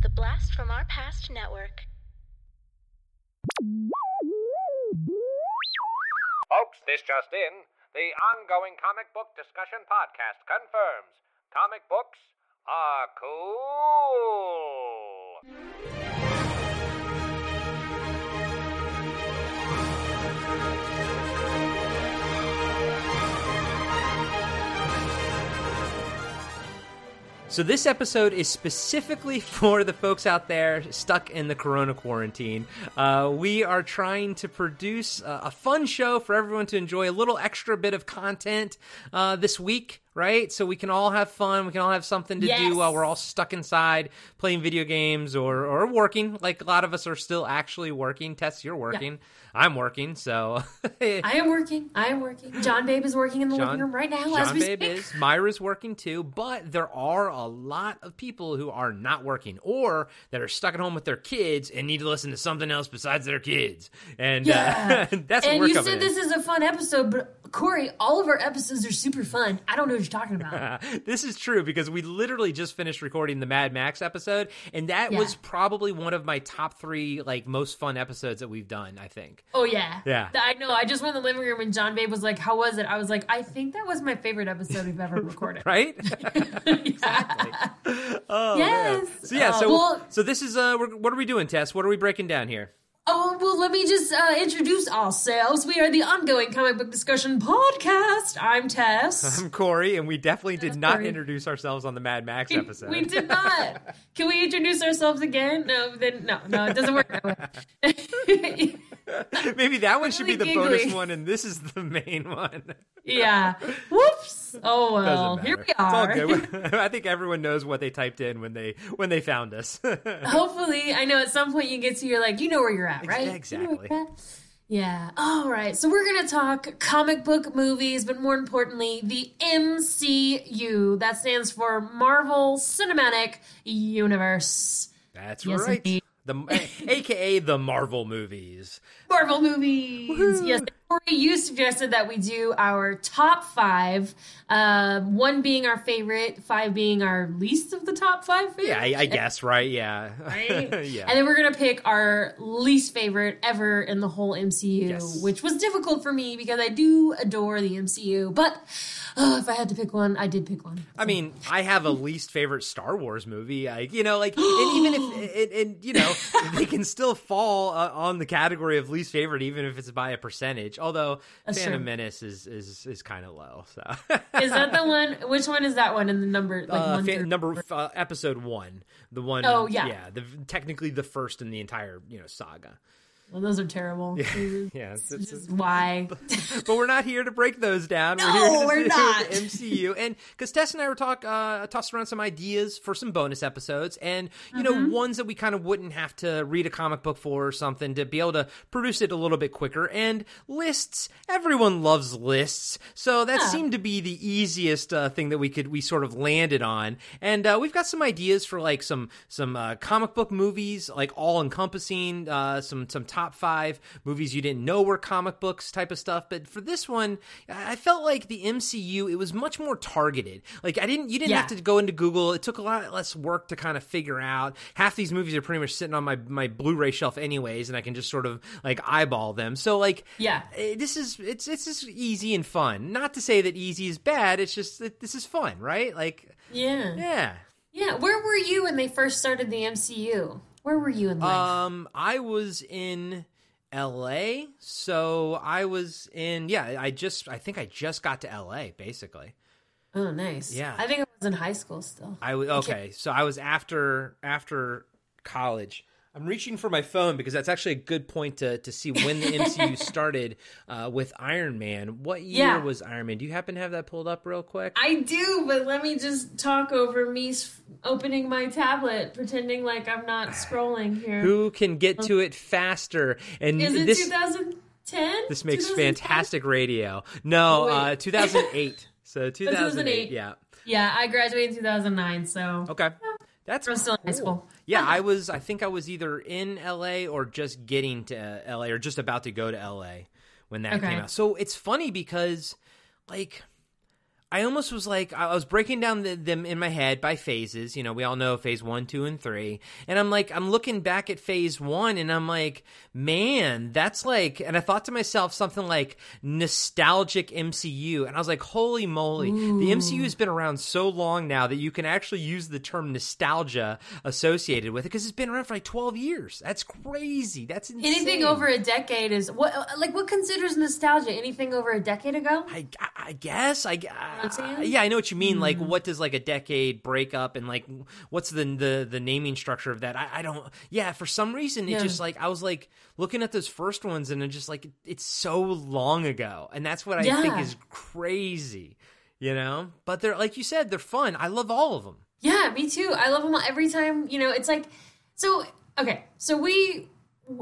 The Blast from Our Past Network. Folks, this just in. The ongoing comic book discussion podcast confirms comic books are cool. So this episode is specifically for the folks out there stuck in the Corona quarantine. Uh, we are trying to produce a, a fun show for everyone to enjoy, a little extra bit of content uh, this week. Right, so we can all have fun. We can all have something to Yes. do while we're all stuck inside playing video games or or working. Like a lot of us are still actually working. Tess, you're working. I'm working. So I am working. I am working. John Babe is working in the John- living room right now as John we Babe speak. is. Myra's working too, but there are a lot of people who are not working or that are stuck at home with their kids and need to listen to something else besides their kids. And Yeah. uh, that's and you said in. this is a fun episode, but Corey, all of our episodes are super fun. I don't know what you're talking about. this is true because we literally just finished recording the Mad Max episode, and that Yeah. was probably one of my top three like most fun episodes that we've done. I think. Oh yeah, Yeah. I know. I just went in the living room and John Babe was like, "How was it?" I was like, "I think that was my favorite episode we've ever recorded." Right? exactly. Oh, Yes. man. So yeah, Uh, so well- so this is uh, we're, what are we doing, Tess? What are we breaking down here? Oh well, let me just uh, introduce ourselves. We are the ongoing comic book discussion podcast. I'm Tess. I'm Corey, and we definitely did not Corey. introduce ourselves on the Mad Max episode. We did not. Can we introduce ourselves again? No, then no, no, it doesn't work that way. Maybe that one should be the Really bonus one, and this is the main one. yeah. Whoops. Oh well. Here we are. It's all good. I think everyone knows what they typed in when they when they found us. Hopefully, I know at some point you get to you're like, you know where you're at, Ex- right? exactly. You know where you're at. Yeah. All right. So we're gonna talk comic book movies, but more importantly, the MCU. That stands for Marvel Cinematic Universe. That's Yes, right. indeed. The AKA the Marvel movies. Marvel movies. Yes. Corey, you suggested that we do our top five. Uh, one being our favorite, five being our least of the top five. Yeah, I, I guess right. Yeah, Right? yeah. And then we're gonna pick our least favorite ever in the whole MCU, Yes. which was difficult for me because I do adore the MCU. But uh, if I had to pick one, I did pick one. I mean, I have a least favorite Star Wars movie. Like, you know, like, and even if, and, and you know, they can still fall uh, on the category of least favorite, even if it's by a percentage. Although That's Phantom true. Menace is is is kind of low. So, Is that the one? Which one is that one in the number? Like uh, fa- number uh, episode one, the one. Oh, yeah. yeah, the technically the first in the entire you know saga. Well, those are terrible. Yeah, it's- It's it's- just why? but we're not here to break those down. No, we're here to we're not. the MCU, and because Tess and I were talk uh, tossed around some ideas for some bonus episodes, and you Mm-hmm. know ones that we kind of wouldn't have to read a comic book for or something to be able to produce it a little bit quicker. And lists, everyone loves lists, so that Yeah. seemed to be the easiest uh, thing that we could we sort of landed on. And uh, we've got some ideas for like some some uh, comic book movies, like all encompassing, uh, some some top five movies you didn't know were comic books type of stuff. But for this one, I felt like the MCU it was much more targeted. Like I didn't you didn't Yeah. have to go into Google. It took a lot less work to kind of figure out. Half these movies are pretty much sitting on my my Blu-ray shelf anyways, and I can just sort of like eyeball them. So like Yeah. eh, this is it's it's just easy and fun. Not to say that easy is bad. It's just that this is fun, right? Like Yeah. yeah. Yeah. Where were you when they first started the MCU? Where were you in life? Um, I was in L.A., so I was in. Yeah, I just. I think I just got to L.A. Basically. oh, nice. yeah. I think I was in high school still. I was okay. So I was after after college. I'm reaching for my phone because that's actually a good point to to see when the MCU started uh, with Iron Man. What year Yeah. was Iron Man? Do you happen to have that pulled up real quick? I do, but let me just talk over me opening my tablet, pretending like I'm not scrolling here. Who can get to it faster? And Is it this 2010? this makes 2010? fantastic radio. No, Oh, uh, 2008. So 2008. 2008. Yeah. Yeah, I graduated in 2009, so Okay. That's I was still in high school. Yeah, I was. I think I was either in LA or just getting to LA or just about to go to LA when that Okay. came out. So it's funny because, like, I almost was like I was breaking down the, them in my head by phases. You know, we all know phase one, two, and three. And I'm like, I'm looking back at phase one, and I'm like, man, that's like. And I thought to myself something like nostalgic MCU, and I was like, holy moly, Ooh. the MCU has been around so long now that you can actually use the term nostalgia associated with it because it's been around for like 12 years. That's crazy. That's insane. Anything over a decade is what like what considers nostalgia? Anything over a decade ago? I, I- I guess I, what I'm saying? I yeah I know what you mean like Hmm. what does like a decade break up and like what's the the the naming structure of that I, I don't yeah for some reason it Yeah. just like I was like looking at those first ones and it just like it's so long ago and that's what I think is crazy you know but they're like you said they're fun I love all of them Yeah, me too. I love them all. Every time, you know, it's like, so, okay. So we,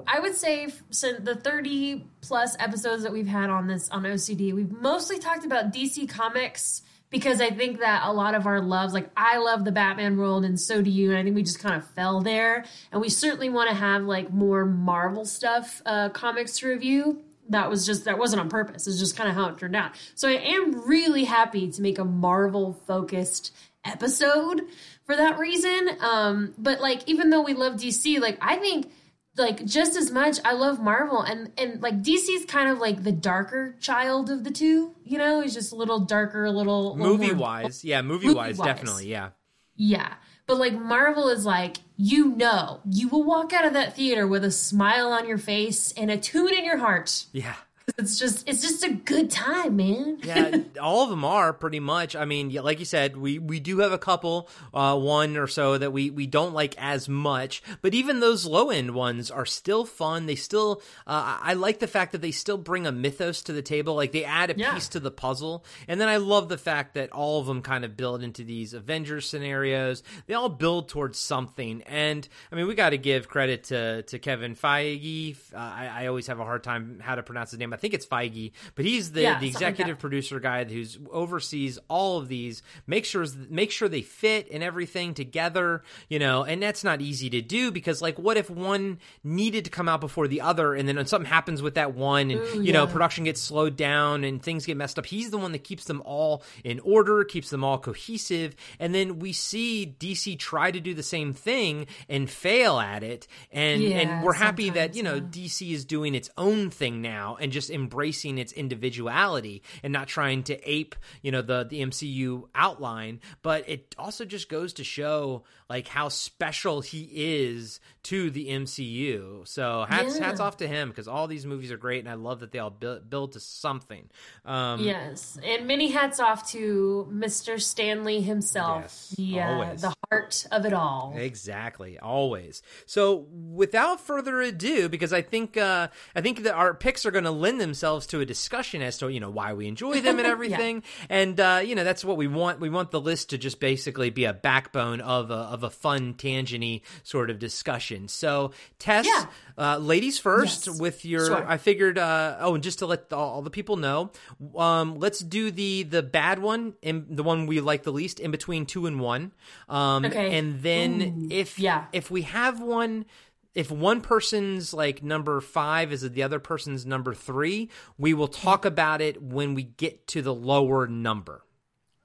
I would say so the 30 plus episodes that we've had on this, on OCD, we've mostly talked about DC Comics because I think that a lot of our loves, like I love the Batman world and so do you. And I think we just kind of fell there. And we certainly want to have like more Marvel stuff, uh, comics to review that was just that wasn't on purpose it's just kind of how it turned out so i am really happy to make a marvel focused episode for that reason um but like even though we love dc like i think like just as much i love marvel and and like dc's kind of like the darker child of the two you know he's just a little darker a little, little movie more- wise yeah movie wise definitely yeah yeah. But like Marvel is like, you know, you will walk out of that theater with a smile on your face and a tune in your heart. yeah It's just it's just a good time, man. yeah, all of them are pretty much. I mean, like you said, we we do have a couple, uh, one or so that we we don't like as much. But even those low end ones are still fun. They still, uh, I like the fact that they still bring a mythos to the table. Like they add a Yeah. piece to the puzzle, and then I love the fact that all of them kind of build into these Avengers scenarios. They all build towards something, and I mean, we got to give credit to to Kevin Feige. Uh, I, I always have a hard time how to pronounce his name. I think it's Feige, but he's the Yeah, the like executive producer guy who's oversees all of these make sure make sure they fit and everything together you know and that's not easy to do because like what if one needed to come out before the other and then something happens with that one and Ooh, you know production gets slowed down and things get messed up. He's the one that keeps them all in order keeps them all cohesive and then we see DC try to do the same thing and fail at it. And Yeah, and we're happy that you know yeah. DC is doing its own thing now and just embracing its individuality and not trying to ape, you know, the the MCU outline, but it also just goes to show like how special he is to the MCU. So hats Yeah. hats off to him because all these movies are great and I love that they all build, build to something. Um Yes, and many hats off to Mr. Stan Lee himself, Yes, the uh, the heart of it all. Exactly, always. So, without further ado, because I think uh, I think that our picks are going to lend themselves to a discussion as to you know why we enjoy them and everything, and uh, you know that's what we want. We want the list to just basically be a backbone of a of a fun tangenty sort of discussion. So, Tess, Yeah. uh, ladies first Yes. with your. Sure. I figured. Uh, oh, and just to let all, all the people know, um, let's do the the bad one, in, the one we like the least, in between two and one. Um, Okay. and then Ooh, if yeah. if we have one if one person's like number five is the other person's number three we will talk about it when we get to the lower number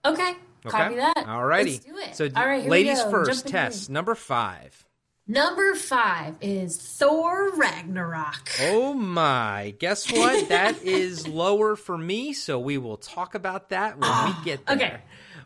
Okay, copy that. alrighty Let's do it. so all right, ladies first tess number five Number five is Thor Ragnarok. Oh my! Guess what? that is lower for me, so we will talk about that when we ah, get there. Okay,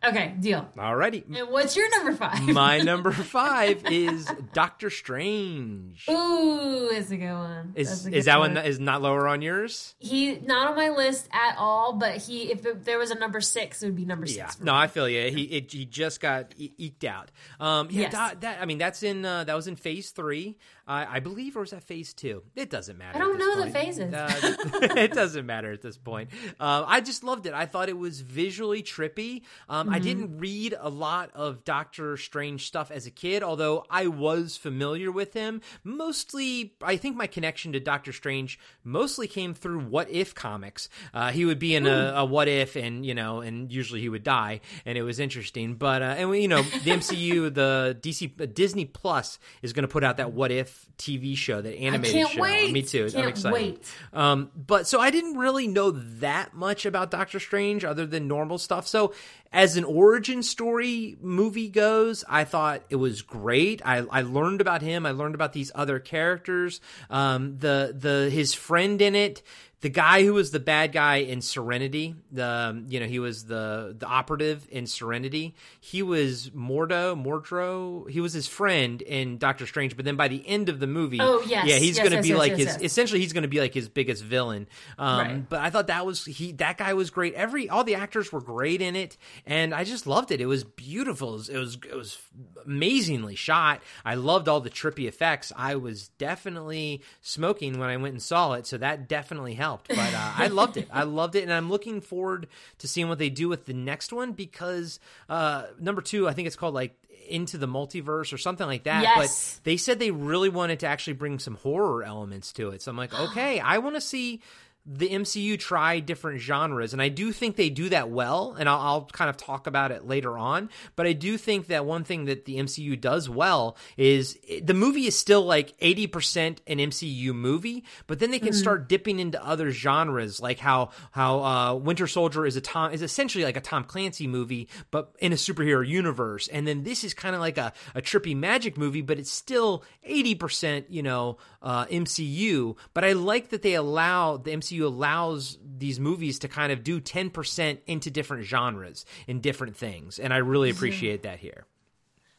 okay, deal. Alrighty. And what's your number five? My number five is Doctor Strange. Ooh, it's a good one. Is a is that one is not lower on yours? He not on my list at all, but he if it, there was a number six, it would be number six. Yeah, no, me. I feel you. He it, he just got e- eked out. Um, yeah, Yes. that, that I mean that's in uh, that was in phase three, uh, I believe, or was that phase two? It doesn't matter. I don't know the point. phases. Uh, it doesn't matter at this point. Um, I just loved it. I thought it was visually trippy. Um, I didn't read a lot of Doctor Strange stuff as a kid, although I was familiar with him. Mostly, I think my connection to Doctor Strange mostly came through What If comics. Uh, he would be in a, a, What If, and you know, and usually he would die, and it was interesting. But uh, and you know, the MCU, the DC, uh, Disney Plus is going to put out that What If TV show, that animated show. Wait. Me too. Can't I'm excited. Wait. Um, but so I didn't really know that much about Doctor Strange other than normal stuff. So as an origin story movie goes, I thought it was great. I, I learned about him. I learned about these other characters. Um, the the his friend in it the guy who was the bad guy in Serenity, the you know he was the the operative in Serenity. He was Mordo, Mordro. He was his friend in Doctor Strange. But then by the end of the movie, oh yes, yeah, he's yes, going to yes, be yes, like his. Essentially, he's going to be like his biggest villain. Um, Right. But I thought that was he. That guy was great. Every all the actors were great in it, and I just loved it. It was beautiful. It was it was, it was amazingly shot. I loved all the trippy effects. I was definitely smoking when I went and saw it, so that definitely helped. But uh, I loved it. I loved it, and I'm looking forward to seeing what they do with the next one because uh, number two, I think it's called like into the multiverse or something like that. Yes. But they said they really wanted to actually bring some horror elements to it. So I'm like, okay, I want to see the MCU try different genres, and I do think they do that well. And I'll, I'll kind of talk about it later on. But I do think that one thing that the MCU does well is it- the movie is still like 80% an MCU movie, but then they can start dipping into other genres, like how how uh, Winter Soldier is a Tom is essentially like a Tom Clancy movie, but in a superhero universe. And then this is kind of like a, a trippy magic movie, but it's still 80% you know uh, MCU. But I like that they allow the MCU allows these movies to kind of do 10% into different genres and different things, and I really appreciate that here.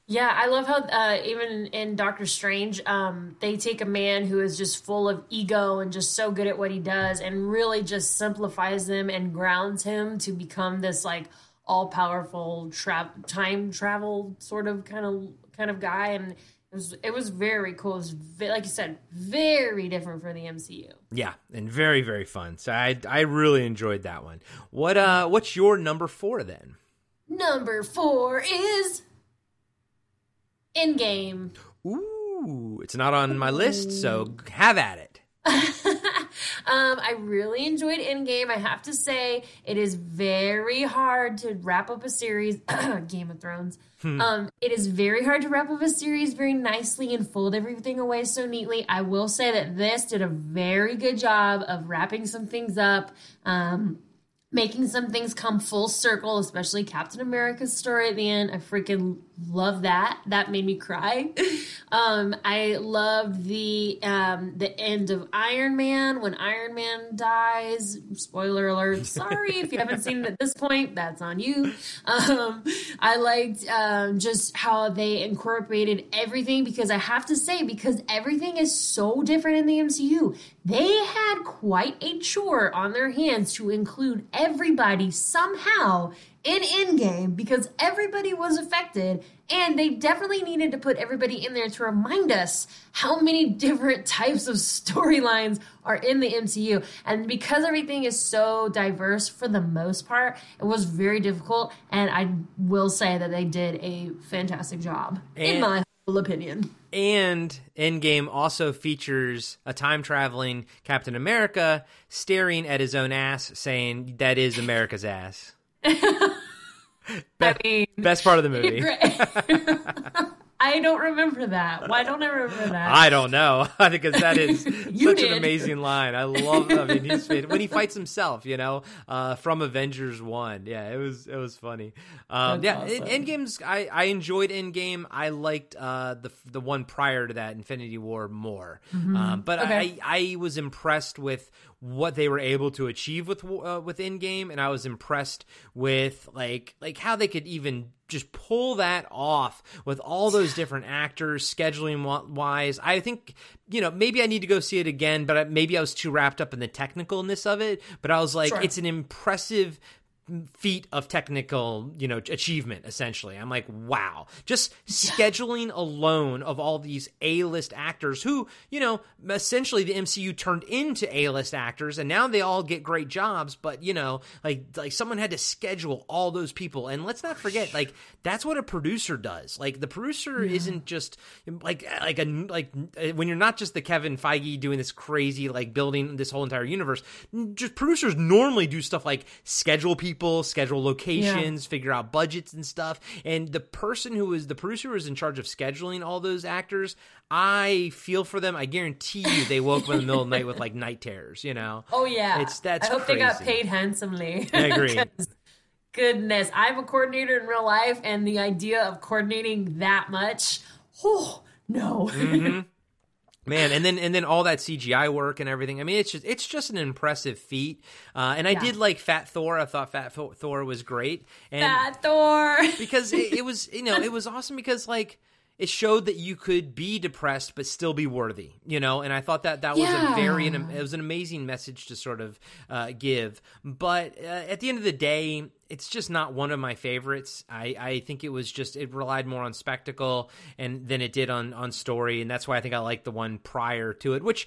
Yeah, I love how uh, even in Doctor Strange, um, they take a man who is just full of ego and just so good at what he does, and really just simplifies them and grounds him to become this like all powerful tra- time travel sort of kind of kind of guy. And it was it was very cool. It was ve- like you said, very different for the MCU. Yeah, and very very fun. So I I really enjoyed that one. What uh what's your number 4 then? Number four is Endgame. Ooh, it's not on my list, so have at it. Um, I really enjoyed Endgame. I have to say, it is very hard to wrap up a series. Game of Thrones. Um, it is very hard to wrap up a series very nicely and fold everything away so neatly. I will say that this did a very good job of wrapping some things up. Um, making some things come full circle, especially Captain America's story at the end. I freaking love that. That made me cry. Um, I loved the um, the end of Iron Man when Iron Man dies. Spoiler alert. Sorry if you haven't seen it at this point. That's on you. Um, I liked um, just how they incorporated everything because I have to say because everything is so different in the MCU. They had quite a chore on their hands to include everybody somehow in Endgame because everybody was affected, and they definitely needed to put everybody in there to remind us how many different types of storylines are in the MCU. And because everything is so diverse for the most part, it was very difficult, and I will say that they did a fantastic job, in my humble opinion. And Endgame also features a time traveling Captain America staring at his own ass, saying, That is America's ass. I mean, Best part of the movie. I don't remember that. Why don't I remember that? I don't know because that is such did. an amazing line. I love. I mean, he's when he fights himself, you know, uh, from Avengers One. Yeah, it was it was funny. Um, yeah, awesome. Endgame's. I I enjoyed Endgame. I liked uh, the the one prior to that, Infinity War, more. Um, but Mm-hmm. Okay. I I was impressed with what they were able to achieve with uh, with Endgame, and I was impressed with like like how they could even just pull that off with all those different actors scheduling wise. I think you know maybe I need to go see it again, but maybe I was too wrapped up in the technicalness of it. But I was like, Sure. it's an impressive feat of technical, you know, achievement essentially. I'm like, wow. Just scheduling alone of all these A-list actors who, you know, essentially the MCU turned into A-list actors and now they all get great jobs, but you know, like like someone had to schedule all those people. And let's not forget like that's what a producer does. Like the producer yeah. isn't just like like a like when you're not just the Kevin Feige doing this crazy like building this whole entire universe, just producers normally do stuff like schedule people people, schedule locations, yeah. figure out budgets and stuff. And the person who is the producer who is in charge of scheduling all those actors, I feel for them. I guarantee you they woke up in the middle of the night with like night terrors, you know? Oh yeah. It's that's I hope crazy. they got paid handsomely. I agree. goodness. I'm a coordinator in real life and the idea of coordinating that much, oh no. Mm-hmm. Man, and then and then all that CGI work and everything. I mean, it's just it's just an impressive feat. Uh, and I yeah. did like Fat Thor. I thought Fat Thor was great. And Fat Thor because it, it was you know it was awesome because like it showed that you could be depressed but still be worthy, you know. And I thought that that was a very it was an amazing message to sort of uh, give. But uh, at the end of the day, it's just not one of my favorites. I, I think it was just it relied more on spectacle and than it did on on story, and that's why I think I like the one prior to it, which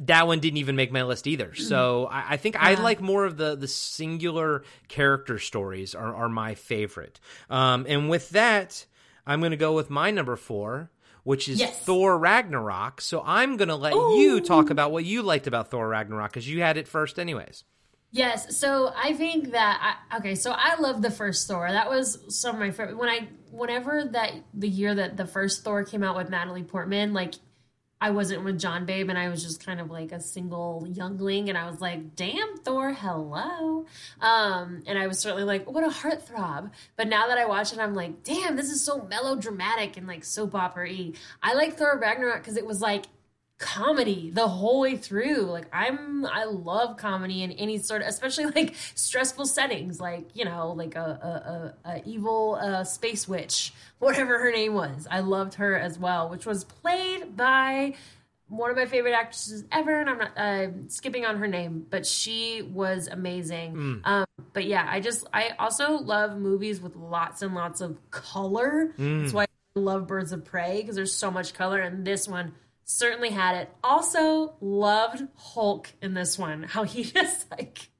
that one didn't even make my list either. So I, I think yeah. I like more of the the singular character stories are, are my favorite. Um, and with that, I'm going to go with my number four, which is yes. Thor Ragnarok. So I'm going to let Ooh. you talk about what you liked about Thor Ragnarok because you had it first, anyways. Yes, so I think that I, okay, so I love the first Thor. That was some of my favorite. When I, whenever that the year that the first Thor came out with Natalie Portman, like I wasn't with John Babe, and I was just kind of like a single youngling, and I was like, "Damn, Thor, hello!" Um, and I was certainly like, "What a heartthrob!" But now that I watch it, I'm like, "Damn, this is so melodramatic and like soap opera-y." I like Thor Ragnarok because it was like comedy the whole way through. Like I'm I love comedy in any sort of especially like stressful settings like, you know, like a a, a, a evil uh, space witch, whatever her name was. I loved her as well, which was played by one of my favorite actresses ever, and I'm not uh, skipping on her name, but she was amazing. Mm. Um, but yeah, I just I also love movies with lots and lots of color. Mm. That's why I love Birds of Prey because there's so much color, and this one certainly had it. Also loved Hulk in this one. How he just like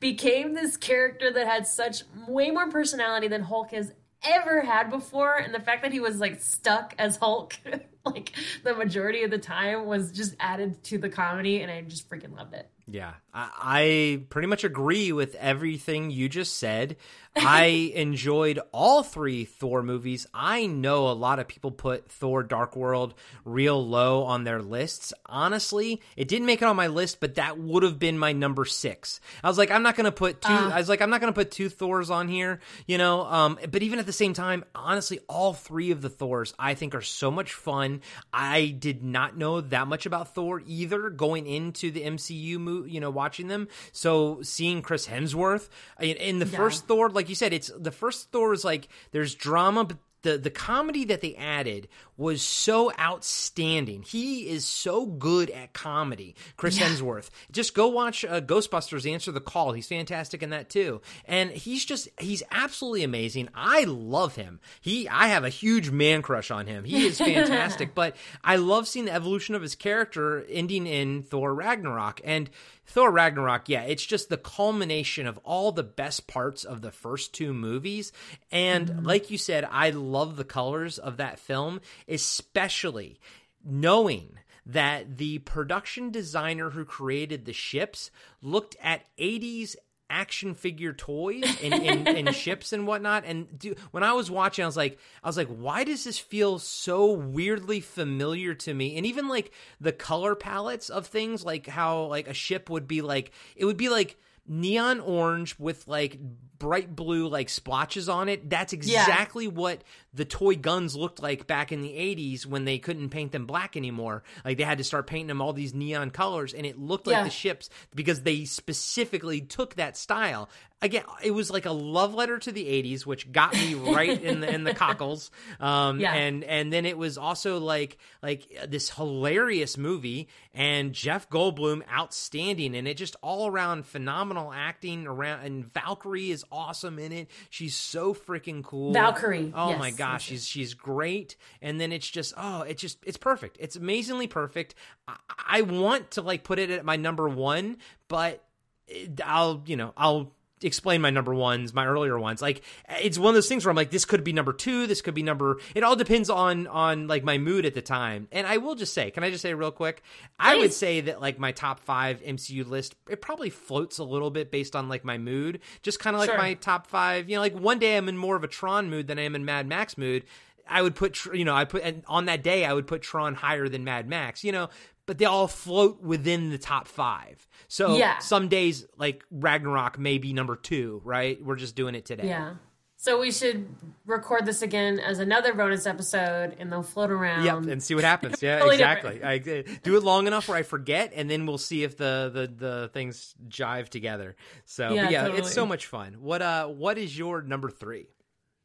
became this character that had such way more personality than Hulk has ever had before and the fact that he was like stuck as Hulk like the majority of the time was just added to the comedy and I just freaking loved it. Yeah, I, I pretty much agree with everything you just said. I enjoyed all three Thor movies. I know a lot of people put Thor Dark World real low on their lists. Honestly, it didn't make it on my list, but that would have been my number six. I was like, I'm not going to put two, uh, I was like, I'm not going to put two Thors on here, you know? Um, but even at the same time, honestly, all three of the Thors I think are so much fun. I did not know that much about Thor either going into the MCU movie, you know, watching them. So seeing Chris Hemsworth in, in the yeah. first Thor, like you said, it's the first Thor is like there's drama, but the the comedy that they added was so outstanding. He is so good at comedy. Chris yeah. Hemsworth. Just go watch uh, Ghostbusters Answer the Call. He's fantastic in that too. And he's just he's absolutely amazing. I love him. He I have a huge man crush on him. He is fantastic, but I love seeing the evolution of his character ending in Thor Ragnarok and Thor Ragnarok, yeah, it's just the culmination of all the best parts of the first two movies. And mm-hmm. like you said, I love the colors of that film, especially knowing that the production designer who created the ships looked at 80s action figure toys and, and, and ships and whatnot. And do, when I was watching, I was like, I was like, why does this feel so weirdly familiar to me? And even like the color palettes of things, like how like a ship would be like, it would be like neon orange with like bright blue like splotches on it. That's exactly yeah. what the toy guns looked like back in the 80s when they couldn't paint them black anymore. Like they had to start painting them all these neon colors and it looked like yeah. the ships because they specifically took that style. Again, it was like a love letter to the 80s which got me right in the in the cockles. Um yeah. and and then it was also like like this hilarious movie and Jeff Goldblum outstanding and it just all around phenomenal acting around and Valkyrie is awesome in it. She's so freaking cool. Valkyrie. Oh Yes, my gosh, she's she's great. And then it's just oh, it's just it's perfect. It's amazingly perfect. I, I want to like put it at my number one, but it- I'll you know I'll explain my number ones my earlier ones. Like it's one of those things where i'm like this could be number two this could be number it all depends on on like my mood at the time. And i will just say can i just say real quick? I would say that like my top five mcu list it probably floats a little bit based on like my mood. Just kind of like Sure. my top five you know like one day i'm in more of a tron mood than i am in mad max mood. I would put, you know, I put, and on that day, I would put Tron higher than Mad Max, you know, but they all float within the top five. So Yeah. some days, like Ragnarok, may be number two, right? We're just doing it today. Yeah. So we should record this again as another bonus episode, and they'll float around. Yep, and see what happens. Yeah, Totally exactly. I, do it long enough where I forget, and then we'll see if the the, the things jive together. So, Yeah, yeah, totally. it's so much fun. What uh, what is your number three?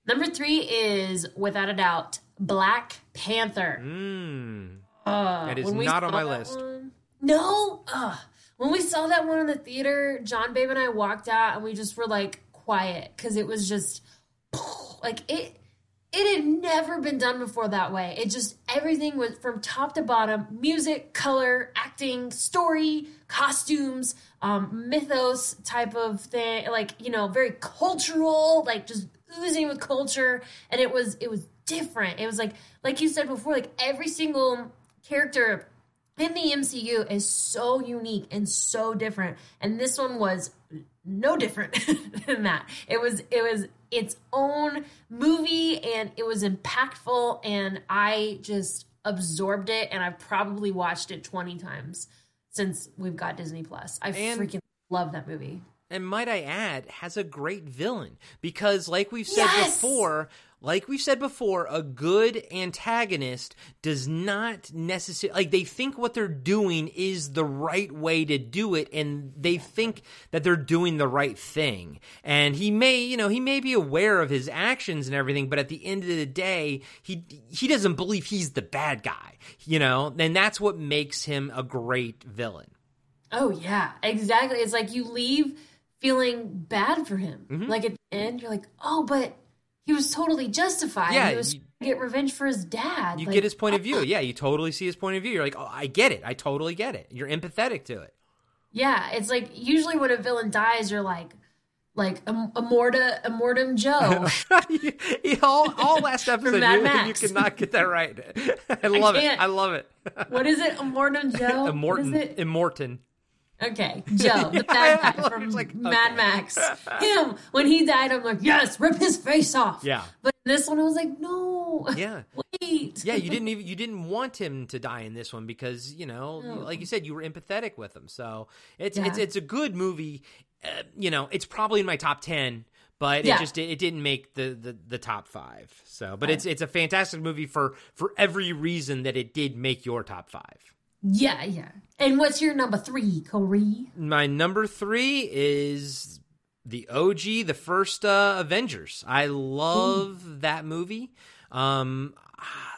Number three is without a doubt Black Panther. Mm, Uh, That is not on my list. one- no, uh, when we saw that one in the theater, John Babe and I walked out and we just were like quiet because it was just like it. It had never been done before that way. It just everything was from top to bottom: music, color, acting, story, costumes, um, mythos type of thing. Like you know, very cultural, like just oozing with culture. And it was it was different. It was like like you said before, like every single character in the MCU is so unique and so different. And this one was no different than that. It was it was its own movie and it was impactful and I just absorbed it and I've probably watched it 20 times since we've got Disney Plus. I And- freaking love that movie. and might I add, has a great villain because, like we've said Yes! before, like we've said before, a good antagonist does not necessarily like they think what they're doing is the right way to do it, and they think that they're doing the right thing. And he may, you know, he may be aware of his actions and everything, but at the end of the day, he he doesn't believe he's the bad guy, you know, and that's what makes him a great villain. Oh yeah, exactly. It's like you leave feeling bad for him. Mm-hmm. Like at the end, you're like, oh, but he was totally justified. Yeah, he was you- to get revenge for his dad. You Like, get his point of view. Yeah, you totally see his point of view. You're like, oh, I get it. I totally get it. You're empathetic to it. Yeah, it's like usually when a villain dies, you're like, like Amorta, Amortum Joe. You- you- all, all last episode, you, you could not get that right. I love it. I love it. what is it? Amortum Joe. Immortan. Immortan. Okay, Joe, the Yeah, bad I guy love- from like, Mad okay. Max. Him when he died, I'm like, yes, rip his face off. Yeah. But this one, I was like, no. Yeah. Wait. Yeah, you didn't even you didn't want him to die in this one because you know, like you said, you were empathetic with him. So it's it's it's a good movie. Uh, you know, it's probably in my top ten, but Yeah. it just it didn't make the, the the top five. So, but it's it's a fantastic movie for for every reason that it did make your top five. Yeah, yeah. And what's your number three, Corey? My number three is the OG, the first uh, Avengers. I love that movie. Um,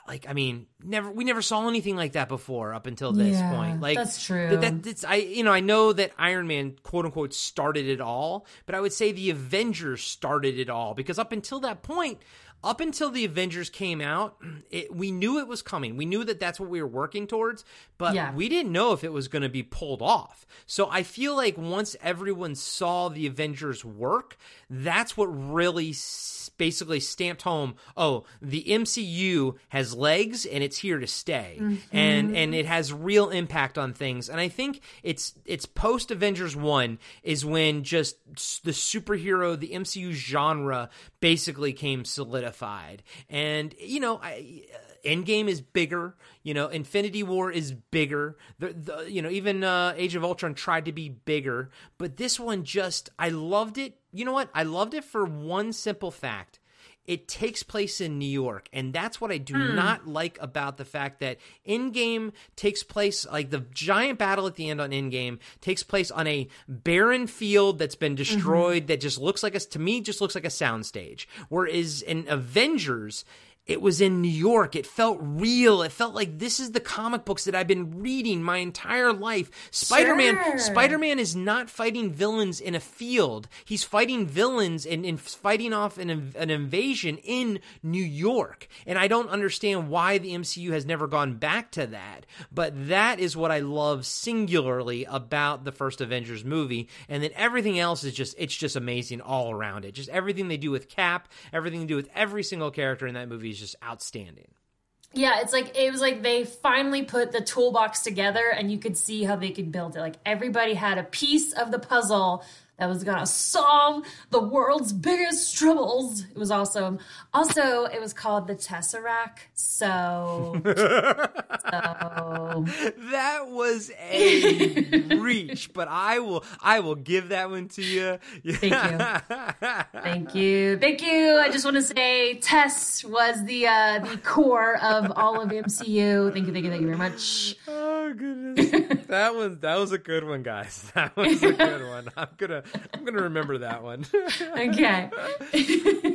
like I mean, never we never saw anything like that before up until this Yeah, point. Like that's true. That, that- that's I you know I know that Iron Man quote unquote started it all, but I would say the Avengers started it all because up until that point. Up until the Avengers came out, it, we knew it was coming. We knew that that's what we were working towards, but Yeah. we didn't know if it was going to be pulled off. So I feel like once everyone saw the Avengers work, that's what really s- basically stamped home, oh, the MCU has legs and it's here to stay. Mm-hmm. And and it has real impact on things. And I think it's it's post Avengers 1 is when just the superhero, the MCU genre basically came solidified. And you know, I Endgame is bigger. You know, Infinity War is bigger. The, the you know even uh, Age of Ultron tried to be bigger, but this one just I loved it. You know what? I loved it for one simple fact. It takes place in New York, and that's what I do hmm. not like about the fact that Endgame takes place like the giant battle at the end on Endgame takes place on a barren field that's been mm-hmm. destroyed that just looks like a to me just looks like a soundstage. Whereas in Avengers, it was in New York. It felt real. It felt like this is the comic books that I've been reading my entire life. Spider-Man Sure. Spider-Man is not fighting villains in a field. He's fighting villains and, and fighting off an, an invasion in New York. And I don't understand why the MCU has never gone back to that. But that is what I love singularly about the first Avengers movie. And then everything else is just it's just amazing all around it. Just everything they do with Cap, everything they do with every single character in that movie is just outstanding. Yeah, it's like it was like they finally put the toolbox together and you could see how they could build it. Like everybody had a piece of the puzzle that was gonna solve the world's biggest troubles. It was awesome. Also, it was called the Tesseract. So, so That was a reach, but I will I will give that one to you. Thank you. Thank you. Thank you. I just want to say Tess was the uh, the core of all of MCU. Thank you, thank you, thank you very much. Oh goodness, that one that was a good one, guys. That was a good one. I'm gonna I'm gonna remember that one. Okay.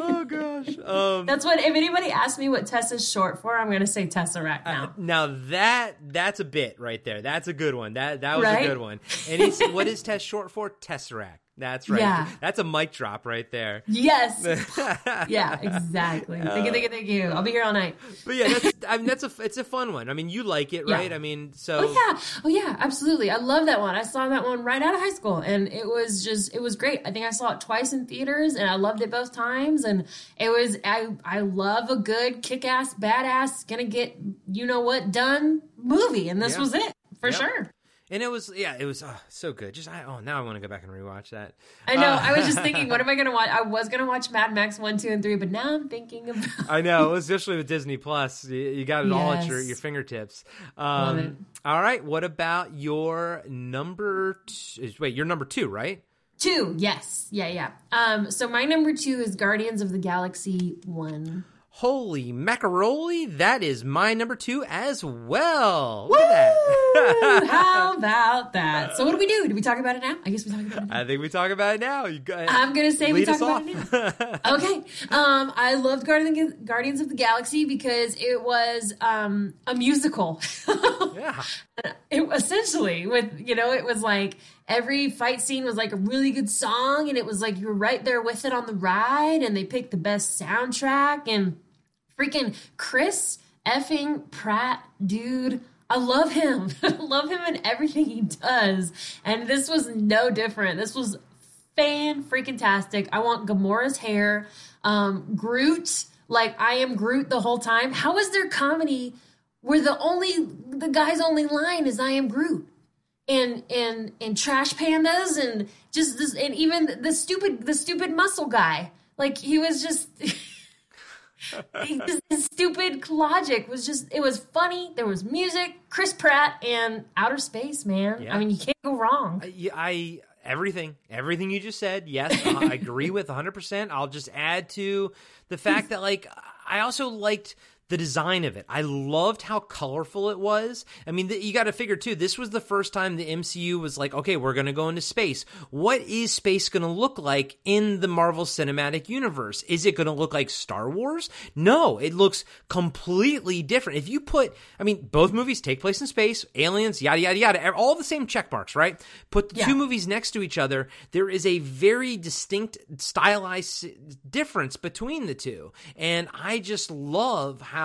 oh gosh. Um, That's what if anybody asks me what Tess is short for, I'm gonna say Tesseract now. now that that's a bit right there. That's a good one. That that was Right? a good one. And what is Tess short for? Tesseract. That's right. Yeah. That's a mic drop right there. Yes. yeah, exactly. Uh, thank you, thank you, thank you. I'll be here all night. But yeah, that's I mean that's a it's a fun one. I mean you like it, Yeah. right? I mean so Oh yeah, oh yeah, absolutely. I love that one. I saw that one right out of high school, and it was just it was great. I think I saw it twice in theaters, and I loved it both times. And it was I I love a good kick ass badass gonna get you know what done movie, and this Yeah. was it for Yep. sure. And it was, yeah, it was oh, so good. Just, I, oh, now I want to go back and rewatch that. I know. Uh, I was just thinking, what am I gonna watch? I was gonna watch Mad Max one, two, and three, but now I'm thinking about. I know, especially with Disney Plus, you, you got it all at your, Yes. your fingertips. Love it. Um, all right, what about your number? T- wait, your number two, right? Two, yes, yeah, yeah. Um, so my number two is Guardians of the Galaxy one. Holy macaroni, that is my number two as well. Look at that. Woo! How about that? So what do we do? Do we talk about it now? I guess we talk about it now. I think we talk about it now. You got, I'm gonna say we talk about it now. Okay. Um, I loved Guardian, Guardians of the Galaxy because it was um, a musical. yeah. it essentially with you know it was like every fight scene was like a really good song and it was like you were right there with it on the ride and they picked the best soundtrack and freaking chris effing pratt dude. I love him. I love him in everything he does. And this was no different. This was fan freaking tastic i want gamora's hair. Um groot like i am groot the whole time. How is there comedy where the only the guy's only line is I am Groot. And and and trash pandas and just this and even the stupid the stupid muscle guy. Like he was just his, his stupid logic was just it was funny. There was music, Chris Pratt and outer space, man. Yeah. I mean you can't go wrong. I, I everything everything you just said yes i agree with 100% i'll just add to the fact that like i also liked the design of it. I loved how colorful it was. I mean th- you got to figure too this was the first time the mcu was like okay we're going to go into space. What is space going to look like in the marvel cinematic universe? Is it going to look like star wars? No it looks completely different. If you put i mean both movies take place in space aliens yada yada yada all the same check marks right? Put the Yeah. two movies next to each other, there is a very distinct stylized difference between the two. And I just love how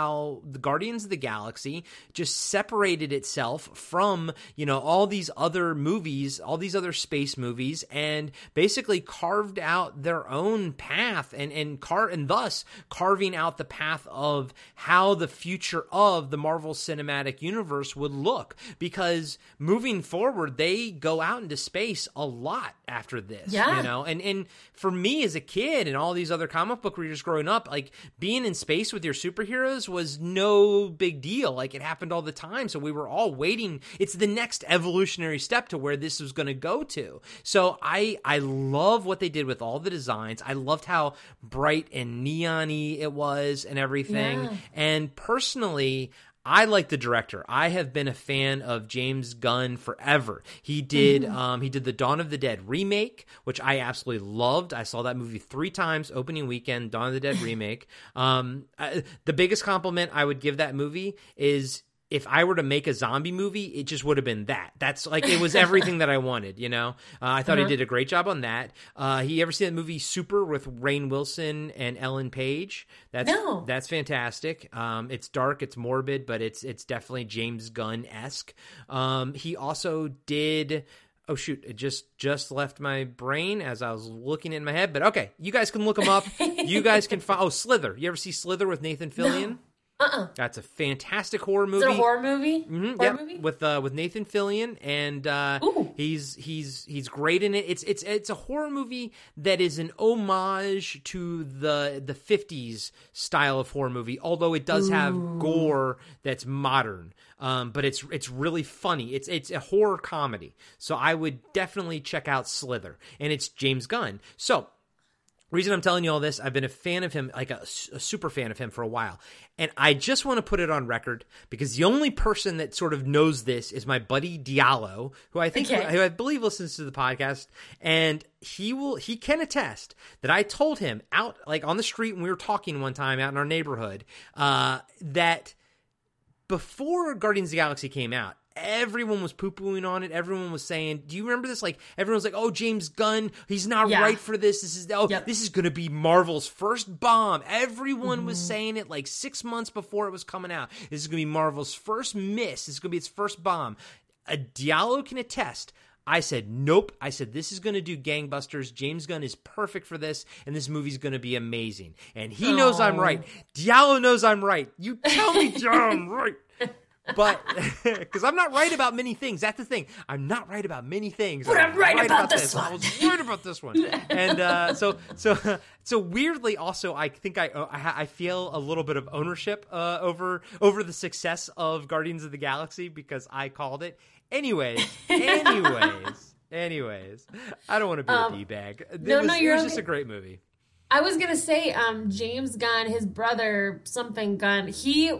the Guardians of the Galaxy just separated itself from, you know, all these other movies, all these other space movies, and basically carved out their own path and, and car and thus carving out the path of how the future of the Marvel Cinematic Universe would look. Because moving forward, they go out into space a lot after this. Yeah. You know, and and for me as a kid and all these other comic book readers growing up, like being in space with your superheroes was no big deal. Like it happened all the time. So we were all waiting. It's the next evolutionary step to where this was going to go to. So I I love what they did with all the designs. I loved how bright and neon-y it was and everything. Yeah. And personally, I like the director. I have been a fan of James Gunn forever. He did Mm-hmm. um, he did the Dawn of the Dead remake, which I absolutely loved. I saw that movie three times opening weekend. Dawn of the Dead remake. Um, I, the biggest compliment I would give that movie is if I were to make a zombie movie, it just would have been that. That's like it was everything that I wanted. You know, uh, I thought Uh-huh. he did a great job on that. Uh, he ever seen that movie Super with Rainn Wilson and Ellen Page? That's No. that's fantastic. Um, it's dark, it's morbid, but it's it's definitely James Gunn esque. Um, he also did. Oh shoot! It just just left my brain as I was looking in my head. But okay, you guys can look him up. you guys can find. Oh, Slither. You ever see Slither with Nathan Fillion? Uh-uh. That's a fantastic horror Is movie. it a horror movie? Mhm, horror yep, movie? with uh, with Nathan Fillion, and uh, he's he's he's great in it. It's it's it's a horror movie that is an homage to the the fifties style of horror movie, although it does have gore that's modern. Um, but it's it's really funny. It's it's a horror comedy, so I would definitely check out Slither, and it's James Gunn. So reason I'm telling you all this, I've been a fan of him, like a, a super fan of him for a while. And I just want to put it on record because the only person that sort of knows this is my buddy Diallo, who I think, Okay. who I believe listens to the podcast. And he will, he can attest that I told him out, like on the street when we were talking one time out in our neighborhood, uh, that before Guardians of the Galaxy came out, everyone was poo pooing on it. Everyone was saying, "Do you remember this?" Like everyone was like, "Oh, James Gunn, he's not Yeah. right for this. This is oh, Yep. this is going to be Marvel's first bomb." Everyone was Mm-hmm. saying it like six months before it was coming out. This is going to be Marvel's first miss. This is going to be its first bomb. A Diallo can attest. I said, nope. I said, this is going to do gangbusters. James Gunn is perfect for this, and this movie's going to be amazing. And he knows I'm right. Diallo knows I'm right. You tell me, John, I'm right. But because I'm not right about many things, that's the thing. I'm not right about many things. But I'm right about this I one. was right about this one. And uh, so, so, so weirdly, also, I think I, I feel a little bit of ownership uh, over over the success of Guardians of the Galaxy because I called it. Anyways, anyways, anyways, I don't want to be Um, a d bag. It no, was, no, it you're was just a great movie. I was gonna say, um, James Gunn, his brother, something Gunn. He,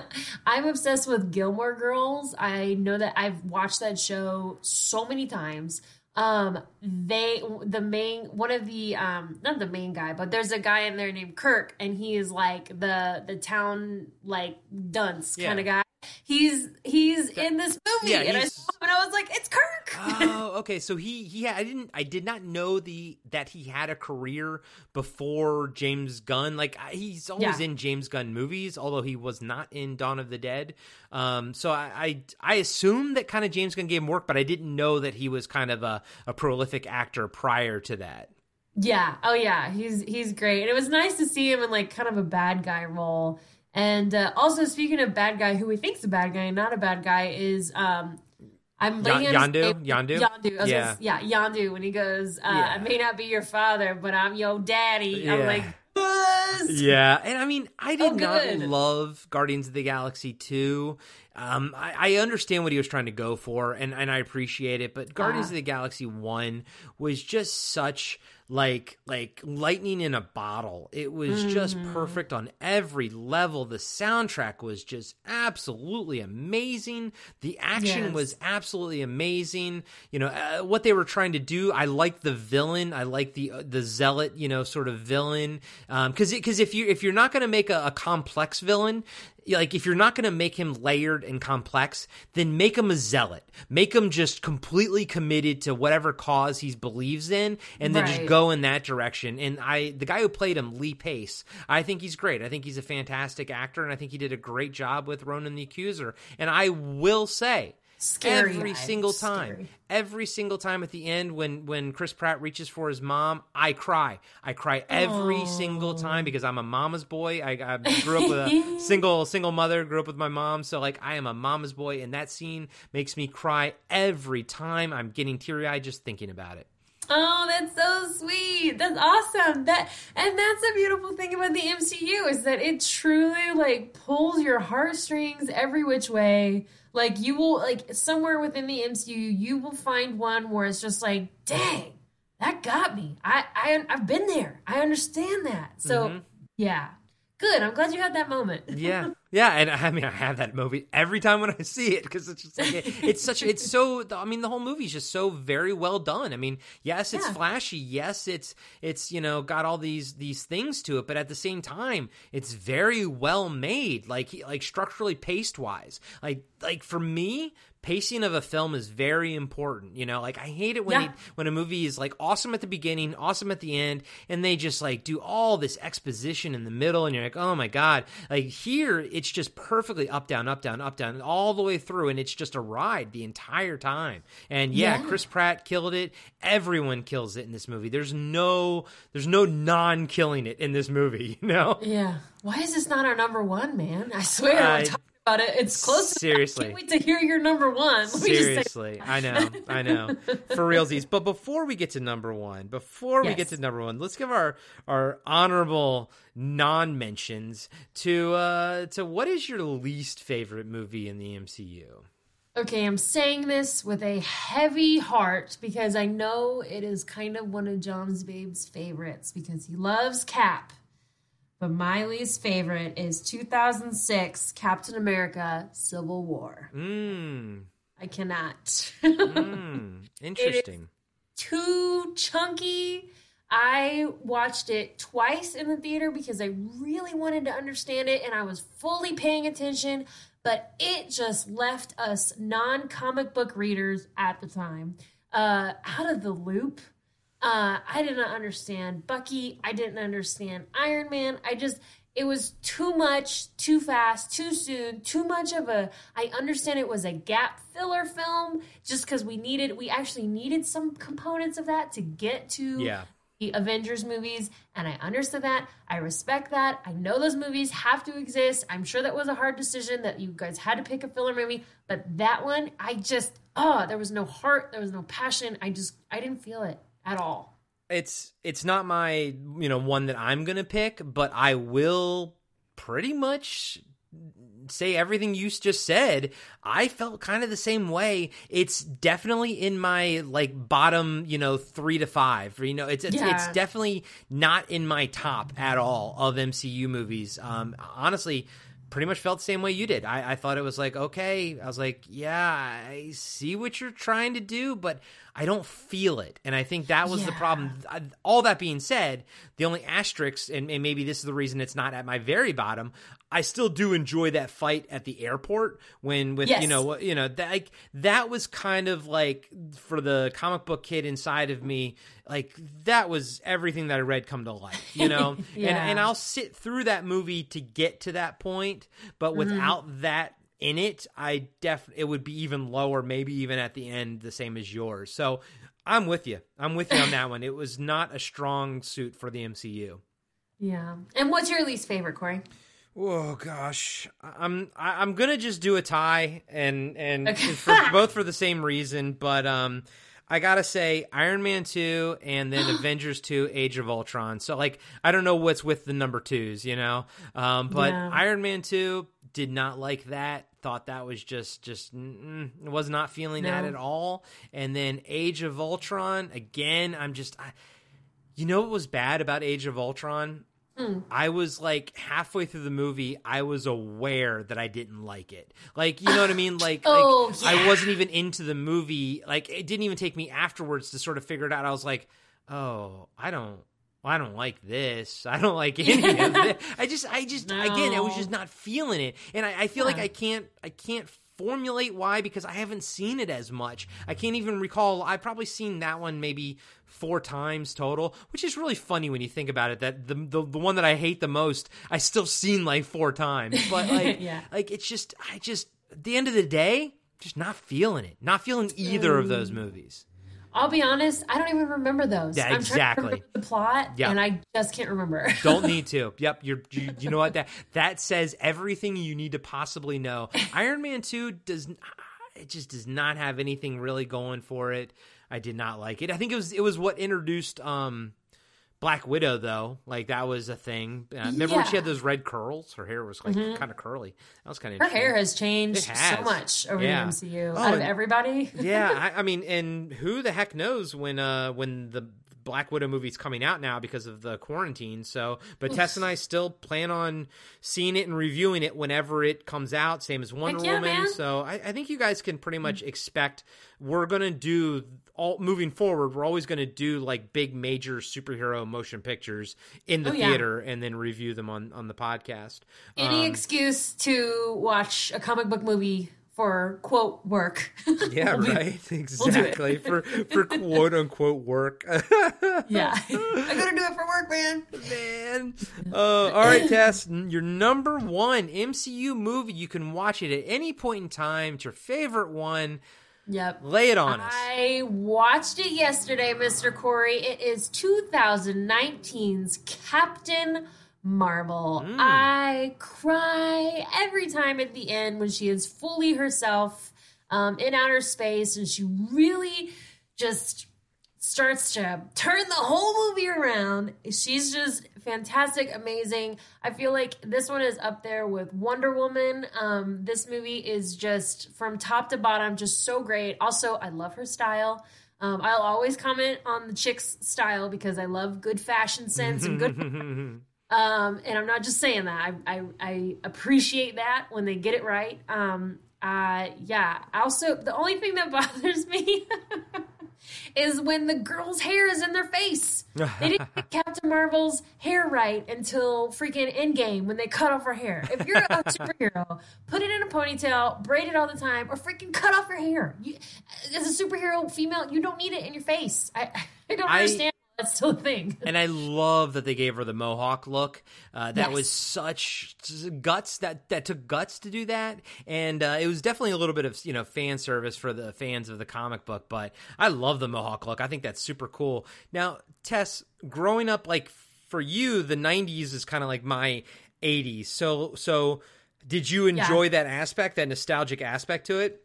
I'm obsessed with Gilmore Girls. I know that I've watched that show so many times. Um, they, the main, one of the, um, not the main guy, but there's a guy in there named Kirk, and he is like the the town like dunce Yeah. kind of guy. He's he's in this movie, yeah, and I saw him and I was like, it's Kirk. oh, okay. So he he had, I didn't I did not know the that he had a career before James Gunn. Like he's always Yeah. in James Gunn movies, although he was not in Dawn of the Dead. Um, so I I, I assumed that kind of James Gunn gave him work, but I didn't know that he was kind of a, a prolific actor prior to that. Yeah. Oh yeah. He's he's great. And it was nice to see him in like kind of a bad guy role. And uh, also speaking of bad guy, who we think's a bad guy and not a bad guy is um I'm Yan- blanking on his Yondu? Yondu? Yondu. Yeah. yeah, Yondu when he goes, uh, Yeah. I may not be your father, but I'm your daddy. I'm like, "Buzz!" Yeah, and I mean, I did Oh, not love Guardians of the Galaxy 2. Um, I, I understand what he was trying to go for, and, and I appreciate it, but Guardians Ah. of the Galaxy 1 was just such like like lightning in a bottle. It was just Mm-hmm. perfect on every level. The soundtrack was just absolutely amazing. The action Yes. was absolutely amazing. You know uh, what they were trying to do. I like the villain. I like the uh, the zealot. You know, sort of villain. Um because because if you if you're not going to make a, a complex villain, like if you're not going to make him layered and complex, then make him a zealot. Make him just completely committed to whatever cause he believes in, and then just go in that direction. And I, the guy who played him, Lee Pace, I think he's great. I think he's a fantastic actor, and I think he did a great job with Ronan the Accuser. And I will say. Scary every single time, scary. every single time at the end when when Chris Pratt reaches for his mom, I cry. I cry every single time because I'm a mama's boy. I, I grew up with a single single mother, grew up with my mom, so like I am a mama's boy, and that scene makes me cry every time. I'm getting teary eyed just thinking about it. Oh, that's so sweet. That's awesome. That and that's the beautiful thing about the MCU is that it truly like pulls your heartstrings every which way. Like you will like somewhere within the MCU, you will find one where it's just like, dang, that got me. I I I've been there. I understand that. So Mhm. yeah, good. I'm glad you had that moment. Yeah, Yeah, and I mean, I have that movie every time when I see it because it's just like it, it's such it's so. I mean, the whole movie's just so very well done. I mean, yes, it's Yeah. flashy. Yes, it's it's you know got all these these things to it, but at the same time, it's very well made. Like like structurally paced wise, like like for me. Pacing of a film is very important, you know. Like I hate it when Yeah. they, when a movie is like awesome at the beginning, awesome at the end, and they just like do all this exposition in the middle, and you're like, oh my god! Like here, it's just perfectly up down, up down, up down, all the way through, and it's just a ride the entire time. And yeah, Yeah. Chris Pratt killed it. Everyone kills it in this movie. There's no there's no non killing it in this movie. You know. Yeah. Why is this not our number one, man? I swear, talking about it. It's close. to- Seriously. I can't wait to hear your number one. Let me just say- Seriously, I know, I know, for realsies. But before we get to number one, before we get to number one, let's give our our honorable non mentions to uh to what is your least favorite movie in the MCU? Okay, I'm saying this with a heavy heart because I know it is kind of one of John's Babe's favorites because he loves Cap. But my least favorite is 2006 Captain America Civil War. Mmm, I cannot. mm, interesting. Too chunky. I watched it twice in the theater because I really wanted to understand it and I was fully paying attention, but it just left us non comic book readers at the time uh, out of the loop. Uh, I didn't understand Bucky. I didn't understand Iron Man. I just, it was too much, too fast, too soon, too much of a. I understand it was a gap filler film just because we needed, we actually needed some components of that to get to Yeah. the Avengers movies, and I understand that. I respect that. I know those movies have to exist. I'm sure that was a hard decision that you guys had to pick a filler movie, but that one, I just, oh, there was no heart, there was no passion. I just, I didn't feel it at all. It's it's not my you know one that I'm gonna pick, but I will pretty much say everything you just said. I felt kind of the same way. It's definitely in my like bottom, you know, three to five. You know, it's it's, Yeah. it's definitely not in my top at all of MCU movies. Um, honestly. Pretty much felt the same way you did. I, I thought it was like, okay. I was like, yeah, I see what you're trying to do, but I don't feel it. And I think that was the problem. All that being said, the only asterisk, and, and maybe this is the reason it's not at my very bottom. I still do enjoy that fight at the airport when, with Yes. you know, you know, that like, that was kind of like for the comic book kid inside of me, like that was everything that I read come to life, you know. Yeah. and I'll sit through that movie to get to that point, but mm-hmm. without that in it, I def it would be even lower, maybe even at the end, the same as yours. So I'm with you. I'm with you on that one. It was not a strong suit for the MCU. Yeah. And what's your least favorite, Corey? Oh gosh, I'm I'm gonna just do a tie, and and Okay. for, both for the same reason, but um. I gotta say, Iron Man two, and then Avengers two, Age of Ultron. So like, I don't know what's with the number twos, you know. Um, but Yeah. Iron Man two did not like that. Thought that was just just mm, was not feeling that at all. And then Age of Ultron again. I'm just, I, you know, what was bad about Age of Ultron? I was like halfway through the movie, I was aware that I didn't like it. Like, you know what I mean? Like, Oh, like I wasn't even into the movie. Like, it didn't even take me afterwards to sort of figure it out. I was like, oh, I don't. Oh, I don't like this. I don't like any of it. I just, I just, again, I was just not feeling it, and I, I feel like I can't, I can't formulate why because I haven't seen it as much. I can't even recall. I've probably seen that one maybe four times total, which is really funny when you think about it. That the the, the one that I hate the most, I still seen like four times. But like, Yeah. like it's just, I just at the end of the day, just not feeling it. Not feeling either of those um, movies. I'll be honest, I don't even remember those. Yeah, I'm trying to exactly. remember the plot, Yeah. and I just can't remember. Don't need to. Yep, you're you, you know what that that says everything you need to possibly know. Iron Man 2 does it just does not have anything really going for it. I did not like it. I think it was it was what introduced um Black Widow though. Like that was a thing. Uh, remember when she had those red curls? Her hair was like kind of curly. That was kind of Her hair has changed It so much over Yeah. the MCU. Oh, Out of everybody. yeah, I, I mean, and who the heck knows when uh when the Black Widow movie's coming out now because of the quarantine. So, but Tess and I still plan on seeing it and reviewing it whenever it comes out. Same as Wonder yeah, Woman. man. So, I, I think you guys can pretty much expect we're gonna do all moving forward. We're always gonna do like big major superhero motion pictures in the Oh, yeah. theater and then review them on on the podcast. Any Um, excuse to watch a comic book movie for quote work. yeah, We'll do- right. Exactly for for quote unquote work. Yeah. I gotta do it for work, man. man. Uh, all right, Tess, your number one MCU movie. You can watch it at any point in time. It's your favorite one. Yep. Lay it on us. I watched it yesterday, Mr. Corey. It is 2019's Captain Marvel. Mm. I cry every time at the end when she is fully herself um, in outer space and she really just starts to turn the whole movie around. She's just fantastic, amazing. I feel like this one is up there with Wonder Woman. Um, this movie is just from top to bottom, just so great. Also, I love her style. Um, I'll always comment on the chick's style because I love good fashion sense and good. Um, and I'm not just saying that. I, I I appreciate that when they get it right. Um, uh, yeah. Also, the only thing that bothers me is when the girl's hair is in their face. They didn't get Captain Marvel's hair right until freaking Endgame when they cut off her hair. If you're a superhero, put it in a ponytail, braid it all the time, or freaking cut off your hair. You, as a superhero female, you don't need it in your face. I I don't I- understand. That's still a thing. and I love that they gave her the mohawk look. Uh, that Yes. was such guts that that took guts to do that, and uh, it was definitely a little bit of you know fan service for the fans of the comic book. But I love the mohawk look. I think that's super cool. Now, Tess, growing up, like for you, the '90s is kind of like my '80s. So, so did you enjoy that aspect, that nostalgic aspect to it?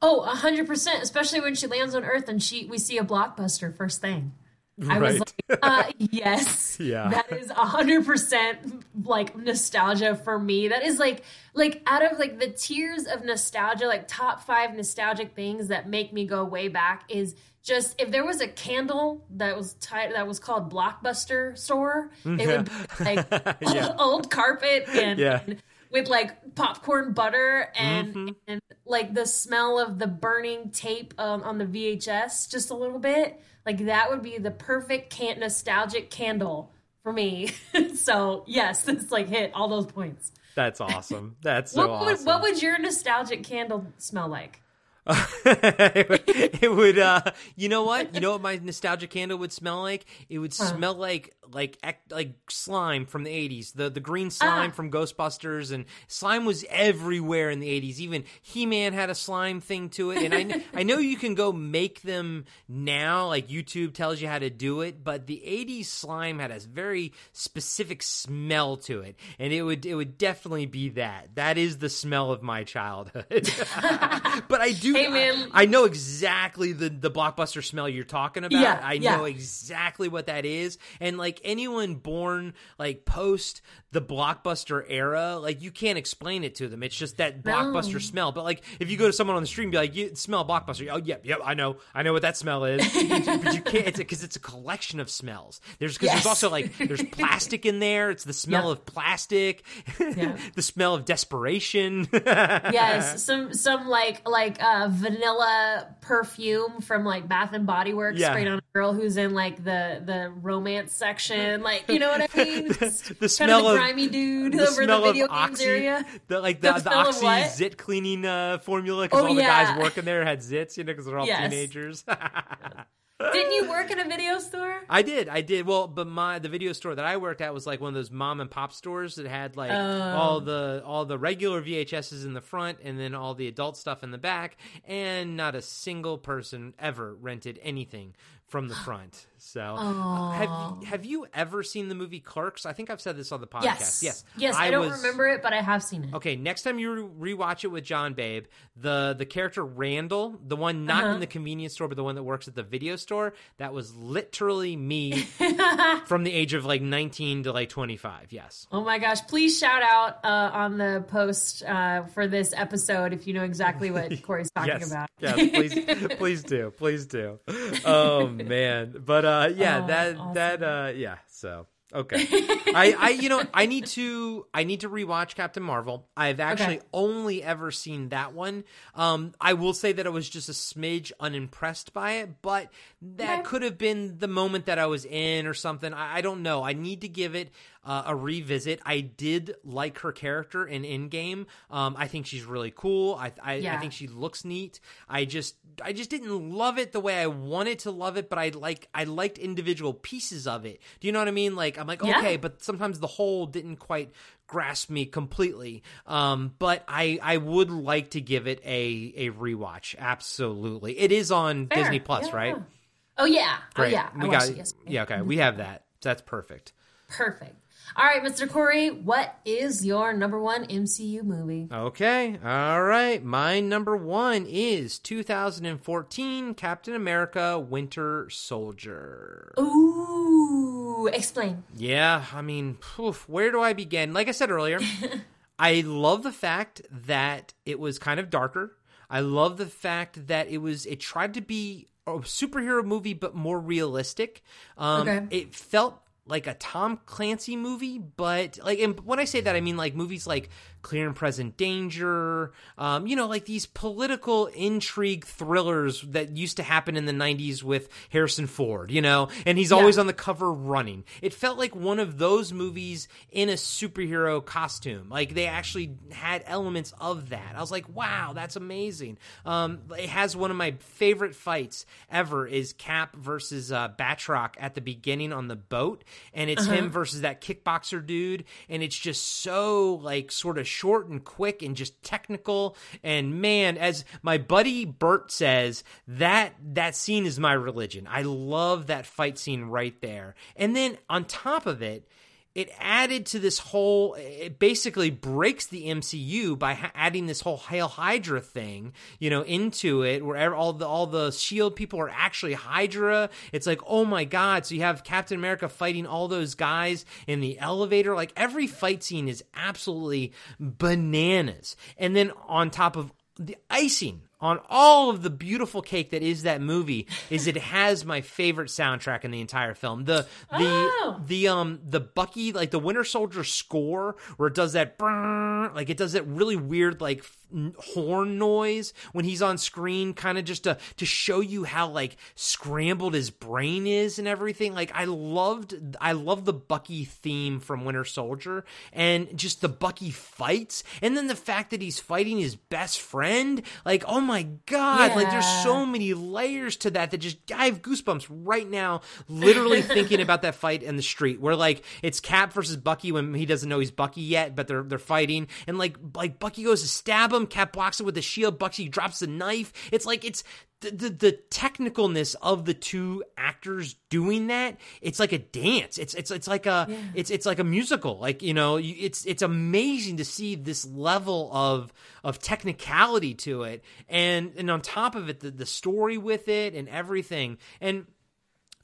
Oh, a hundred percent. Especially when she lands on Earth and she we see a blockbuster first thing. I was Right. like, uh, yes, Yeah. that is a hundred percent like nostalgia for me. That is like like out of like the tiers of nostalgia, like top five nostalgic things that make me go way back is just if there was a candle that was ti- that was called Blockbuster store, it would be like Yeah. old carpet and, Yeah. and with like popcorn butter and Mm-hmm. and like the smell of the burning tape um, on the VHS just a little bit. Like that would be the perfect can- nostalgic candle for me. so yes, this like hit all those points. That's awesome. That's so what would awesome. what would your nostalgic candle smell like? it would- it would uh you know what you know what my nostalgic candle would smell like it would smell like like like slime from the 80s the the green slime Ah. from ghostbusters and slime was everywhere in the 80s even he-man had a slime thing to it and i i know you can go make them now like youtube tells you how to do it but the 80s slime had a very specific smell to it and it would it would definitely be that that is the smell of my childhood but i do Hey, man. I, I know exactly the the blockbuster smell you're talking about. Yeah, I yeah. know exactly what that is. And like anyone born like post the blockbuster era, like you can't explain it to them. It's just that blockbuster smell. But like if you go to someone on the street and be like, "You smell blockbuster," oh yep, yep, I know, I know what that smell is. but you can't. It's because it's a collection of smells. There's because Yes. there's also like there's plastic in there. It's the smell Yeah. of plastic, the smell of desperation. yes, some some like like uh, vanilla perfume from like Bath and Body Works Yeah. sprayed on a girl who's in like the the romance section. Like you know what I mean? the kind smell of grimy dude the over smell the video of games oxy, area. the like the, The the, oxy zit cleaning uh, formula because Oh, all the guys working there had zits, you know, because they're all Yes. teenagers. Didn't you work in a video store? I did, I did. Well, but my the video store that I worked at was like one of those mom and pop stores that had like Oh. all the all the regular VHSs in the front and then all the adult stuff in the back, and not a single person ever rented anything from the front. So, uh, have have you ever seen the movie Clerks? I think I've said this on the podcast. Yes, yes, yes. I, don't was- remember it, but I have seen it. Okay, next time you rewatch it with John Babe, the the character Randall, the one not Uh-huh. in the convenience store, but the one that works at the video store, that was literally me from the age of like 19 to like 25. Yes. Oh my gosh! Please shout out uh, on the post uh, for this episode if you know exactly what Corey's talking yes. about. yes, please, please do, please do. Oh man, but uh, yeah, Oh, that awesome. that uh, yeah. So okay, I I you know I need to I need to rewatch Captain Marvel. I've actually Okay. only ever seen that one. Um, I will say that I was just a smidge unimpressed by it, but that Okay. could have been the moment that I was in or something. I, I don't know. I need to give it uh, a revisit. I did like her character in Endgame. Um, I think she's really cool. I I, I think she looks neat. I just I just didn't love it the way I wanted to love it, but I like I liked individual pieces of it. Do you know what I mean? Like I'm like Yeah. okay, but sometimes the whole didn't quite grasp me completely. Um, but I I would like to give it a a rewatch. Absolutely, it is on Fair. Disney Plus, Yeah. right? Oh yeah. Great. Oh yeah. We watched got it yeah. Okay, we have that. That's perfect. Perfect. All right, Mr. Corey, what is your number one MCU movie? Okay, all right. My number one is 2014 Captain America Winter Soldier. Ooh, explain. Yeah, I mean, oof, where do I begin? Like I said earlier, I love the fact that it was kind of darker. I love the fact that it was it tried to be a superhero movie but more realistic. Um Okay. it felt like a Tom Clancy movie, but like and when I say that I mean like movies like Clear and Present Danger, um, you know, like these political intrigue thrillers that used to happen in the 90s with Harrison Ford, you know, and he's always on the cover running. It felt like one of those movies in a superhero costume. Like they actually had elements of that. I was like, wow, that's amazing. Um, it has one of my favorite fights ever is Cap versus uh, Batroc at the beginning on the boat, and it's him versus that kickboxer dude, and it's just so like sort of short and quick and just technical. And man, as my buddy Bert says, that that scene is my religion. I love that fight scene right there. And then on top of it, it added to this whole it basically breaks the MCU by ha- adding this whole Hail Hydra thing, you know, into it where all the all the shield people are actually Hydra. It's like, "Oh my god." So you have Captain America fighting all those guys in the elevator. Like every fight scene is absolutely bananas. And then on top of the icing on all of the beautiful cake that is that movie is it has my favorite soundtrack in the entire film. The the Oh. the um the Bucky like the Winter Soldier score where it does that like it does that really weird like horn noise when he's on screen kind of just to to show you how like scrambled his brain is and everything. Like I loved I love the Bucky theme from Winter Soldier and just the Bucky fights and then the fact that he's fighting his best friend like oh my god like there's so many layers to that that just I have goosebumps right now literally thinking about that fight in the street where like it's Cap versus Bucky when he doesn't know he's Bucky yet but they're they're fighting. And like like Bucky goes to stab him Cap blocks it with the shield Bucky drops the knife. It's like it's the, the the technicalness of the two actors doing that it's like a dance. It's it's it's like a it's it's like a musical. Like you know you, it's it's amazing to see this level of of technicality to it. And and on top of it the, the story with it and everything. And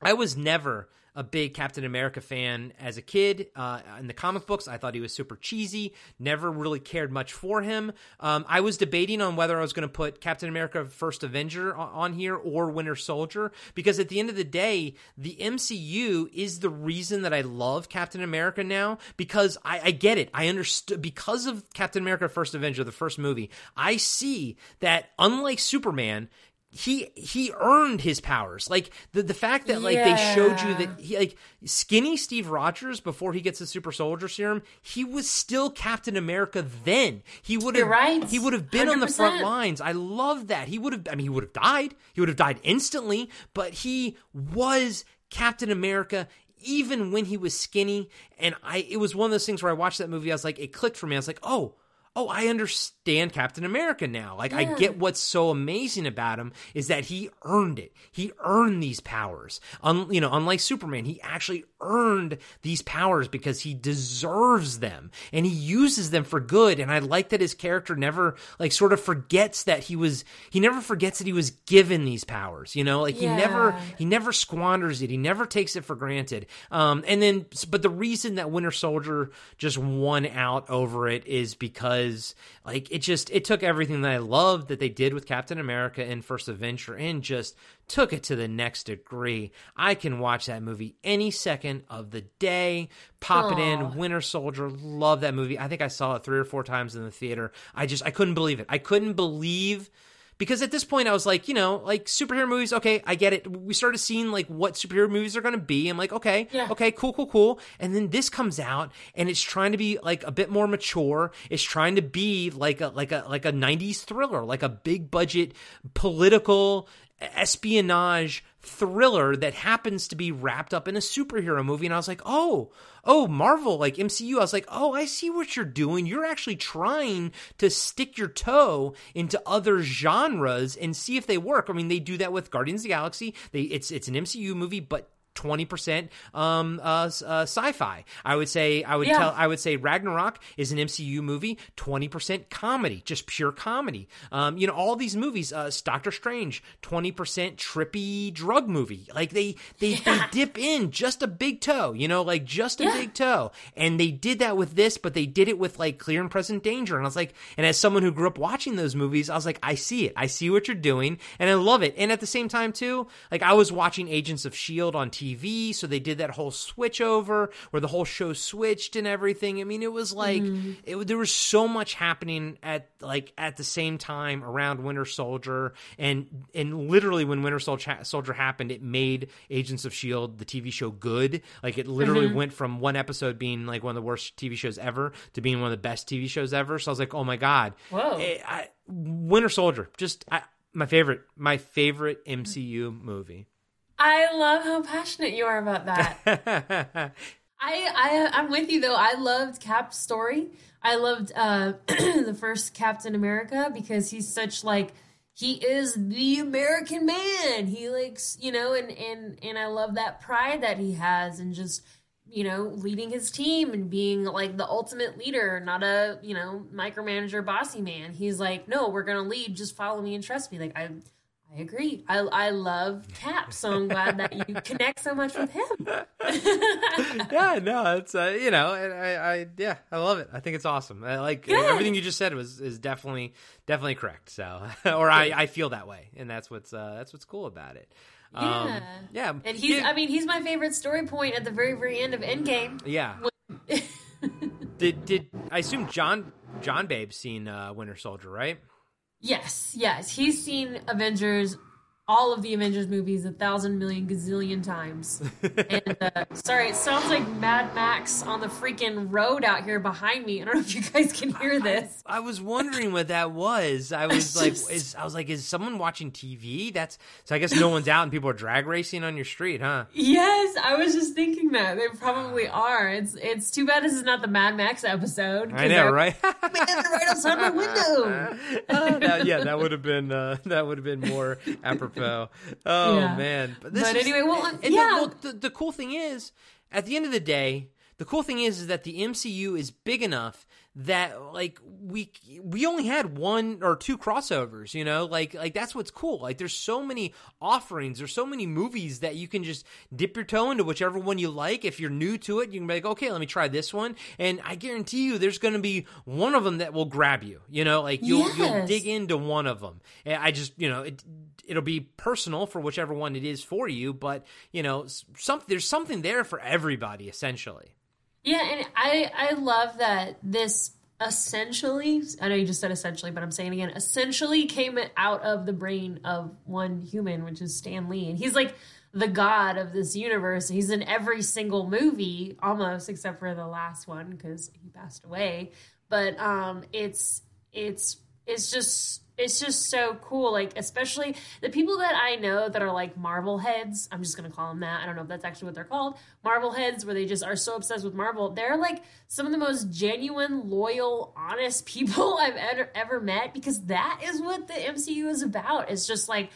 I was never a big Captain America fan as a kid. Uh, in the comic books, I thought he was super cheesy. Never really cared much for him. Um, I was debating on whether I was going to put Captain America: First Avenger on, here or Winter Soldier because at the end of the day, the MCU is the reason that I love Captain America now because I, I get it. I understood because of Captain America: First Avenger, the first movie. I see that unlike Superman he he earned his powers. Like the the fact that like they showed you that he like skinny Steve Rogers before he gets the super soldier serum, he was still Captain America then. He would have right. he would have been on the front lines. I love that. He would have I mean he would have died. He would have died instantly, but he was Captain America even when he was skinny and I it was one of those things where I watched that movie I was like it clicked for me. I was like, "Oh, oh, I understand understand Captain America now. Like I get what's so amazing about him is that he earned it. He earned these powers. Un, you know, unlike Superman, he actually earned these powers because he deserves them and he uses them for good. And I like that his character never like sort of forgets that he was he never forgets that he was given these powers. You know, like he never he never squanders it. He never takes it for granted. Um, and then, but the reason that Winter Soldier just won out over it is because, like, it just it took everything that I loved that they did with Captain America and First Avenger and just took it to the next degree. I can watch that movie any second of the day. Pop it in. Winter Soldier. Love that movie. I think I saw it three or four times in the theater. I just I couldn't believe it. I couldn't believe because at this point I was like, you know, like superhero movies, okay, I get it. We started seeing like what superhero movies are going to be. I'm like, okay, Yeah. okay, cool, cool, cool. And then this comes out and it's trying to be like a bit more mature. It's trying to be like a like a like a 90s thriller, like a big budget political espionage thriller that happens to be wrapped up in a superhero movie and I was like, "Oh, oh, Marvel, like MCU." I was like, "Oh, I see what you're doing. You're actually trying to stick your toe into other genres and see if they work." I mean, they do that with Guardians of the Galaxy. They it's it's an MCU movie, but 20% um uh, uh sci-fi. I would say I would Yeah. tell I would say Ragnarok is an MCU movie, 20% comedy, just pure comedy. Um you know all these movies uh Doctor Strange, 20% trippy drug movie. Like they they they dip in just a big toe, you know, like just a Yeah. big toe. And they did that with this, but they did it with like clear and present danger. And I was like and as someone who grew up watching those movies, I was like I see it. I see what you're doing and I love it. And at the same time too, like I was watching Agents of Shield on TV, so they did that whole switch over where the whole show switched and everything. I mean, it was like it, there was so much happening at like at the same time around Winter Soldier, and and literally when Winter Soldier, happened, it made Agents of Shield the TV show good. Like it literally went from one episode being like one of the worst TV shows ever to being one of the best TV shows ever. So I was like, oh my god, Whoa. Eh, I, Winter Soldier, just I, my favorite, my favorite MCU movie. I love how passionate you are about that. I, I I'm with you though. I loved Cap's story. I loved uh the first Captain America because he's such like he is the American man. He likes, you know, and and and I love that pride that he has and just you know, leading his team and being like the ultimate leader, not a, you know, micromanager bossy man. He's like, "No, we're going to lead, just follow me and trust me." Like I I agree. I I love Cap, so I'm glad that you connect so much with him. yeah, no, it's uh, you know, and I, I, yeah, I love it. I think it's awesome. I like Good. everything you just said was is definitely definitely correct. So, or I, I feel that way, and that's what's uh, that's what's cool about it. Um, Yeah. yeah, And he's, Yeah, I mean, he's my favorite story point at the very, very end of Endgame. yeah. did did I assume John John Babe's seen uh, Winter Soldier, right? Yes, yes. He's seen Avengers, all of the Avengers movies a thousand million gazillion times. and uh, sorry, it sounds like Mad Max on the freaking road out here behind me. I don't know if you guys can hear this. I was wondering what that was. I was like, is I was like, is someone watching TV? That's so. I guess no one's out and people are drag racing on your street, huh? Yes, I was just thinking that they probably are. It's it's too bad this is not the Mad Max episode. I know, right? Man, they're right outside my window. Oh, that- yeah, that would have been uh, that would have been more apropos. Oh Yeah. man, but, this But is- anyway, well, and the- yeah. well, the, the cool thing is, at the end of the day, the cool thing is, is that the MCU is big enough that like we we only had one or two crossovers you know? Like like that's what's cool. Like there's so many offerings. There's so many movies that you can just dip your toe into whichever one you like. If you're new to it you can be like okay let me try this one. And i guarantee you there's going to be one of them that will grab you you know? Like you'll you'll dig into one of them. And i just you know it it'll be personal for whichever one it is for you but you know some there's something there for everybody essentially Yeah, and I I love that this essentially I know you just said essentially, but I'm saying again, essentially came out of the brain of one human, which is Stan Lee. And he's like the god of this universe. He's in every single movie almost except for the last one because he passed away. But um it's it's it's just it's just so cool. Like, especially the people that I know that are like Marvel heads. I'm just gonna call them that. I don't know if that's actually what they're called. Marvel heads, where they just are so obsessed with Marvel. They're like some of the most genuine, loyal, honest people I've ever ever met because that is what the MCU is about. It's just like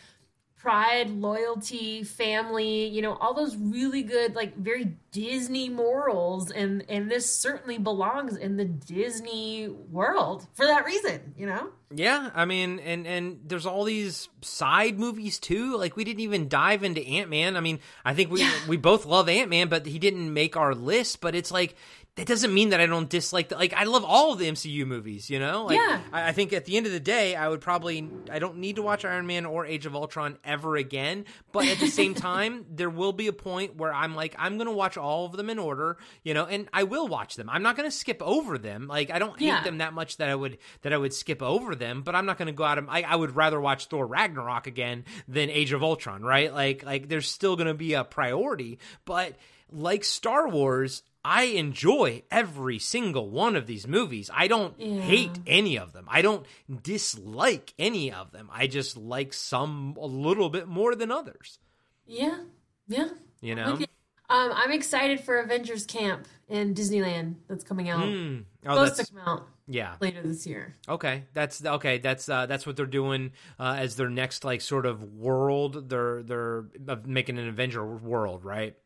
pride, loyalty, family, you know, all those really good like very Disney morals and and this certainly belongs in the Disney world for that reason, you know? Yeah, I mean, and and there's all these side movies too. Like we didn't even dive into Ant Man. I mean, I think we Yeah. we both love Ant Man, but he didn't make our list. But it's like that doesn't mean that I don't dislike. The, like I love all of the MCU movies. You know, like, Yeah. I, I think at the end of the day, I would probably I don't need to watch Iron Man or Age of Ultron ever again. But at the same time, there will be a point where I'm like I'm gonna watch all of them in order. You know, and I will watch them. I'm not gonna skip over them. Like I don't hate Yeah. them that much that I would that I would skip over them, but I'm not going to go out and I, I would rather watch Thor Ragnarok again than Age of Ultron, right? Like like there's still going to be a priority, but like Star Wars, I enjoy every single one of these movies. I don't Yeah. hate any of them. I don't dislike any of them. I just like some a little bit more than others. Yeah. Yeah. You know? Okay. Um, I'm excited for Avengers Camp in Disneyland that's coming out. Hmm. Oh, Supposed that's to come out yeah. later this year. Okay, that's okay. That's uh, that's what they're doing uh, as their next like sort of world. They're they're uh, making an Avenger world, right?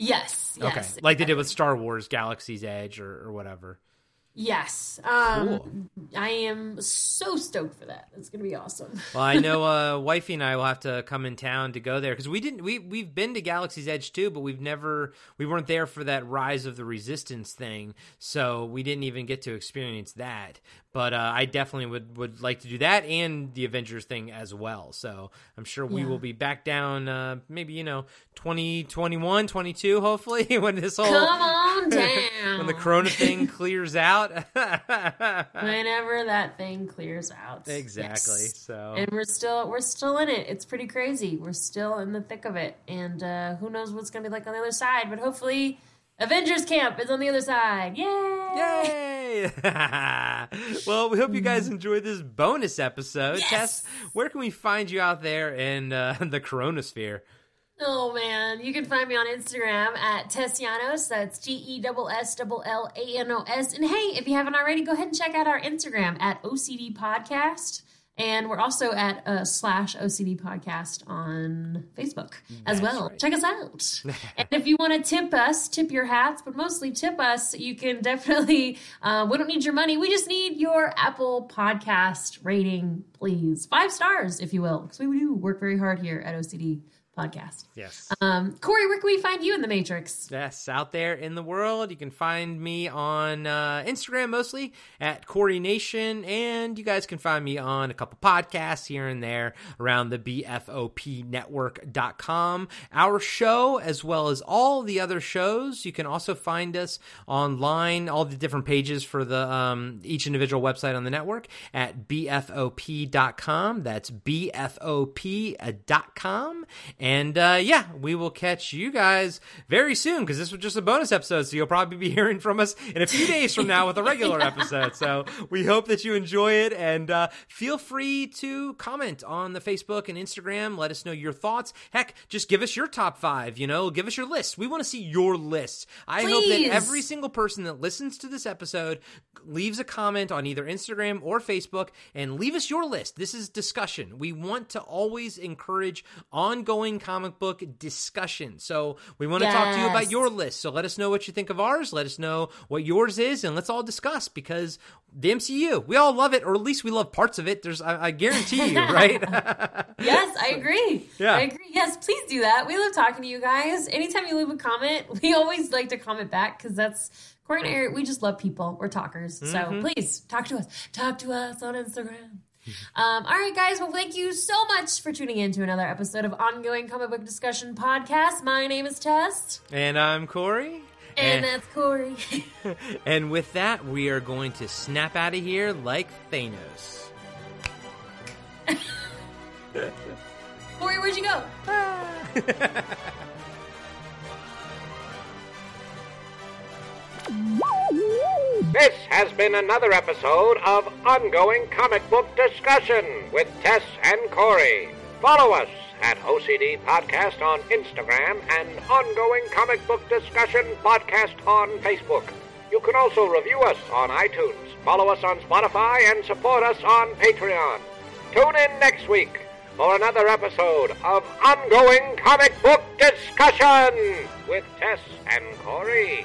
Yes. Yes. Okay, like they did with Star Wars: Galaxy's Edge or, or whatever. Yes. Um, Cool. I am so stoked for that. It's going to be awesome. Well, I know uh, wifey and I will have to come in town to go there because we didn't. We we've been to Galaxy's Edge too, but we've never. We weren't there for that Rise of the Resistance thing, so we didn't even get to experience that. But uh, I definitely would would like to do that and the Avengers thing as well. So I'm sure we Yeah. will be back down. Uh, maybe you know 2021, 22, hopefully when this whole Come on down. when the Corona thing clears out. Whenever that thing clears out. exactly. Yes. So And we're still we're still in it. It's pretty crazy. We're still in the thick of it, and uh, who knows what's going to be like on the other side? But hopefully, Avengers Camp is on the other side. Yay! Yay! well, we hope you guys enjoyed this bonus episode. Yes! Tess, where can we find you out there in uh, the Coronasphere? Oh man, you can find me on Instagram at Tessllanos. That's T E S S L L A N O S. And hey, if you haven't already, go ahead and check out our Instagram at OCD Podcast. And we're also at uh, slash OCD Podcast on Facebook as well. right. Check us out. and if you want to tip us, tip your hats, but mostly tip us, you can definitely. Uh, we don't need your money. We just need your Apple Podcast rating, please. Five stars, if you will, because we do work very hard here at OCD Podcast. Yes. Um, Corey, where can we find you in the Matrix? Yes, out there in the world. You can find me on uh, Instagram mostly at Corey Nation, and you guys can find me on a couple podcasts here and there around the BFOPnetwork.com. Our show, as well as all the other shows, you can also find us online, all the different pages for the um, each individual website on the network at BFOP.com. That's BFOP.com. And uh, yeah, we will catch you guys very soon because this was just a bonus episode. So you'll probably be hearing from us in a few days from now with a regular episode. So we hope that you enjoy it and uh, feel free to comment on the Facebook and Instagram. Let us know your thoughts. Heck, just give us your top five, you know, give us your list. We want to see your list. I hope that every single person that listens to this episode leaves a comment on either Instagram or Facebook and leave us your list. This is discussion. We want to always encourage ongoing comic book discussion. So we want to talk to you about your list. So let us know what you think of ours. Let us know what yours is, and let's all discuss because the MCU, we all love it, or at least we love parts of it. There's, I, I guarantee you, right? Yes, I agree. Yeah. I agree. Yes, please do that. We love talking to you guys. Anytime you leave a comment, we always like to comment back because that's Corey and Eric. We just love people. We're talkers. So Mm-hmm. please talk to us. Talk to us on Instagram. Um, all right, guys. Well, thank you so much for tuning in to another episode of Ongoing Comic Book Discussion Podcast. My name is Tess, and I'm Corey. and that's Corey. And with that, we are going to snap out of here like Thanos. Corey, where'd you go? This has been another episode of Ongoing Comic Book Discussion with Tess and Corey. Follow us at OCD Podcast on Instagram and Ongoing Comic Book Discussion Podcast on Facebook. You can also review us on iTunes, follow us on Spotify, and support us on Patreon. Tune in next week for another episode of Ongoing Comic Book Discussion with Tess and Corey.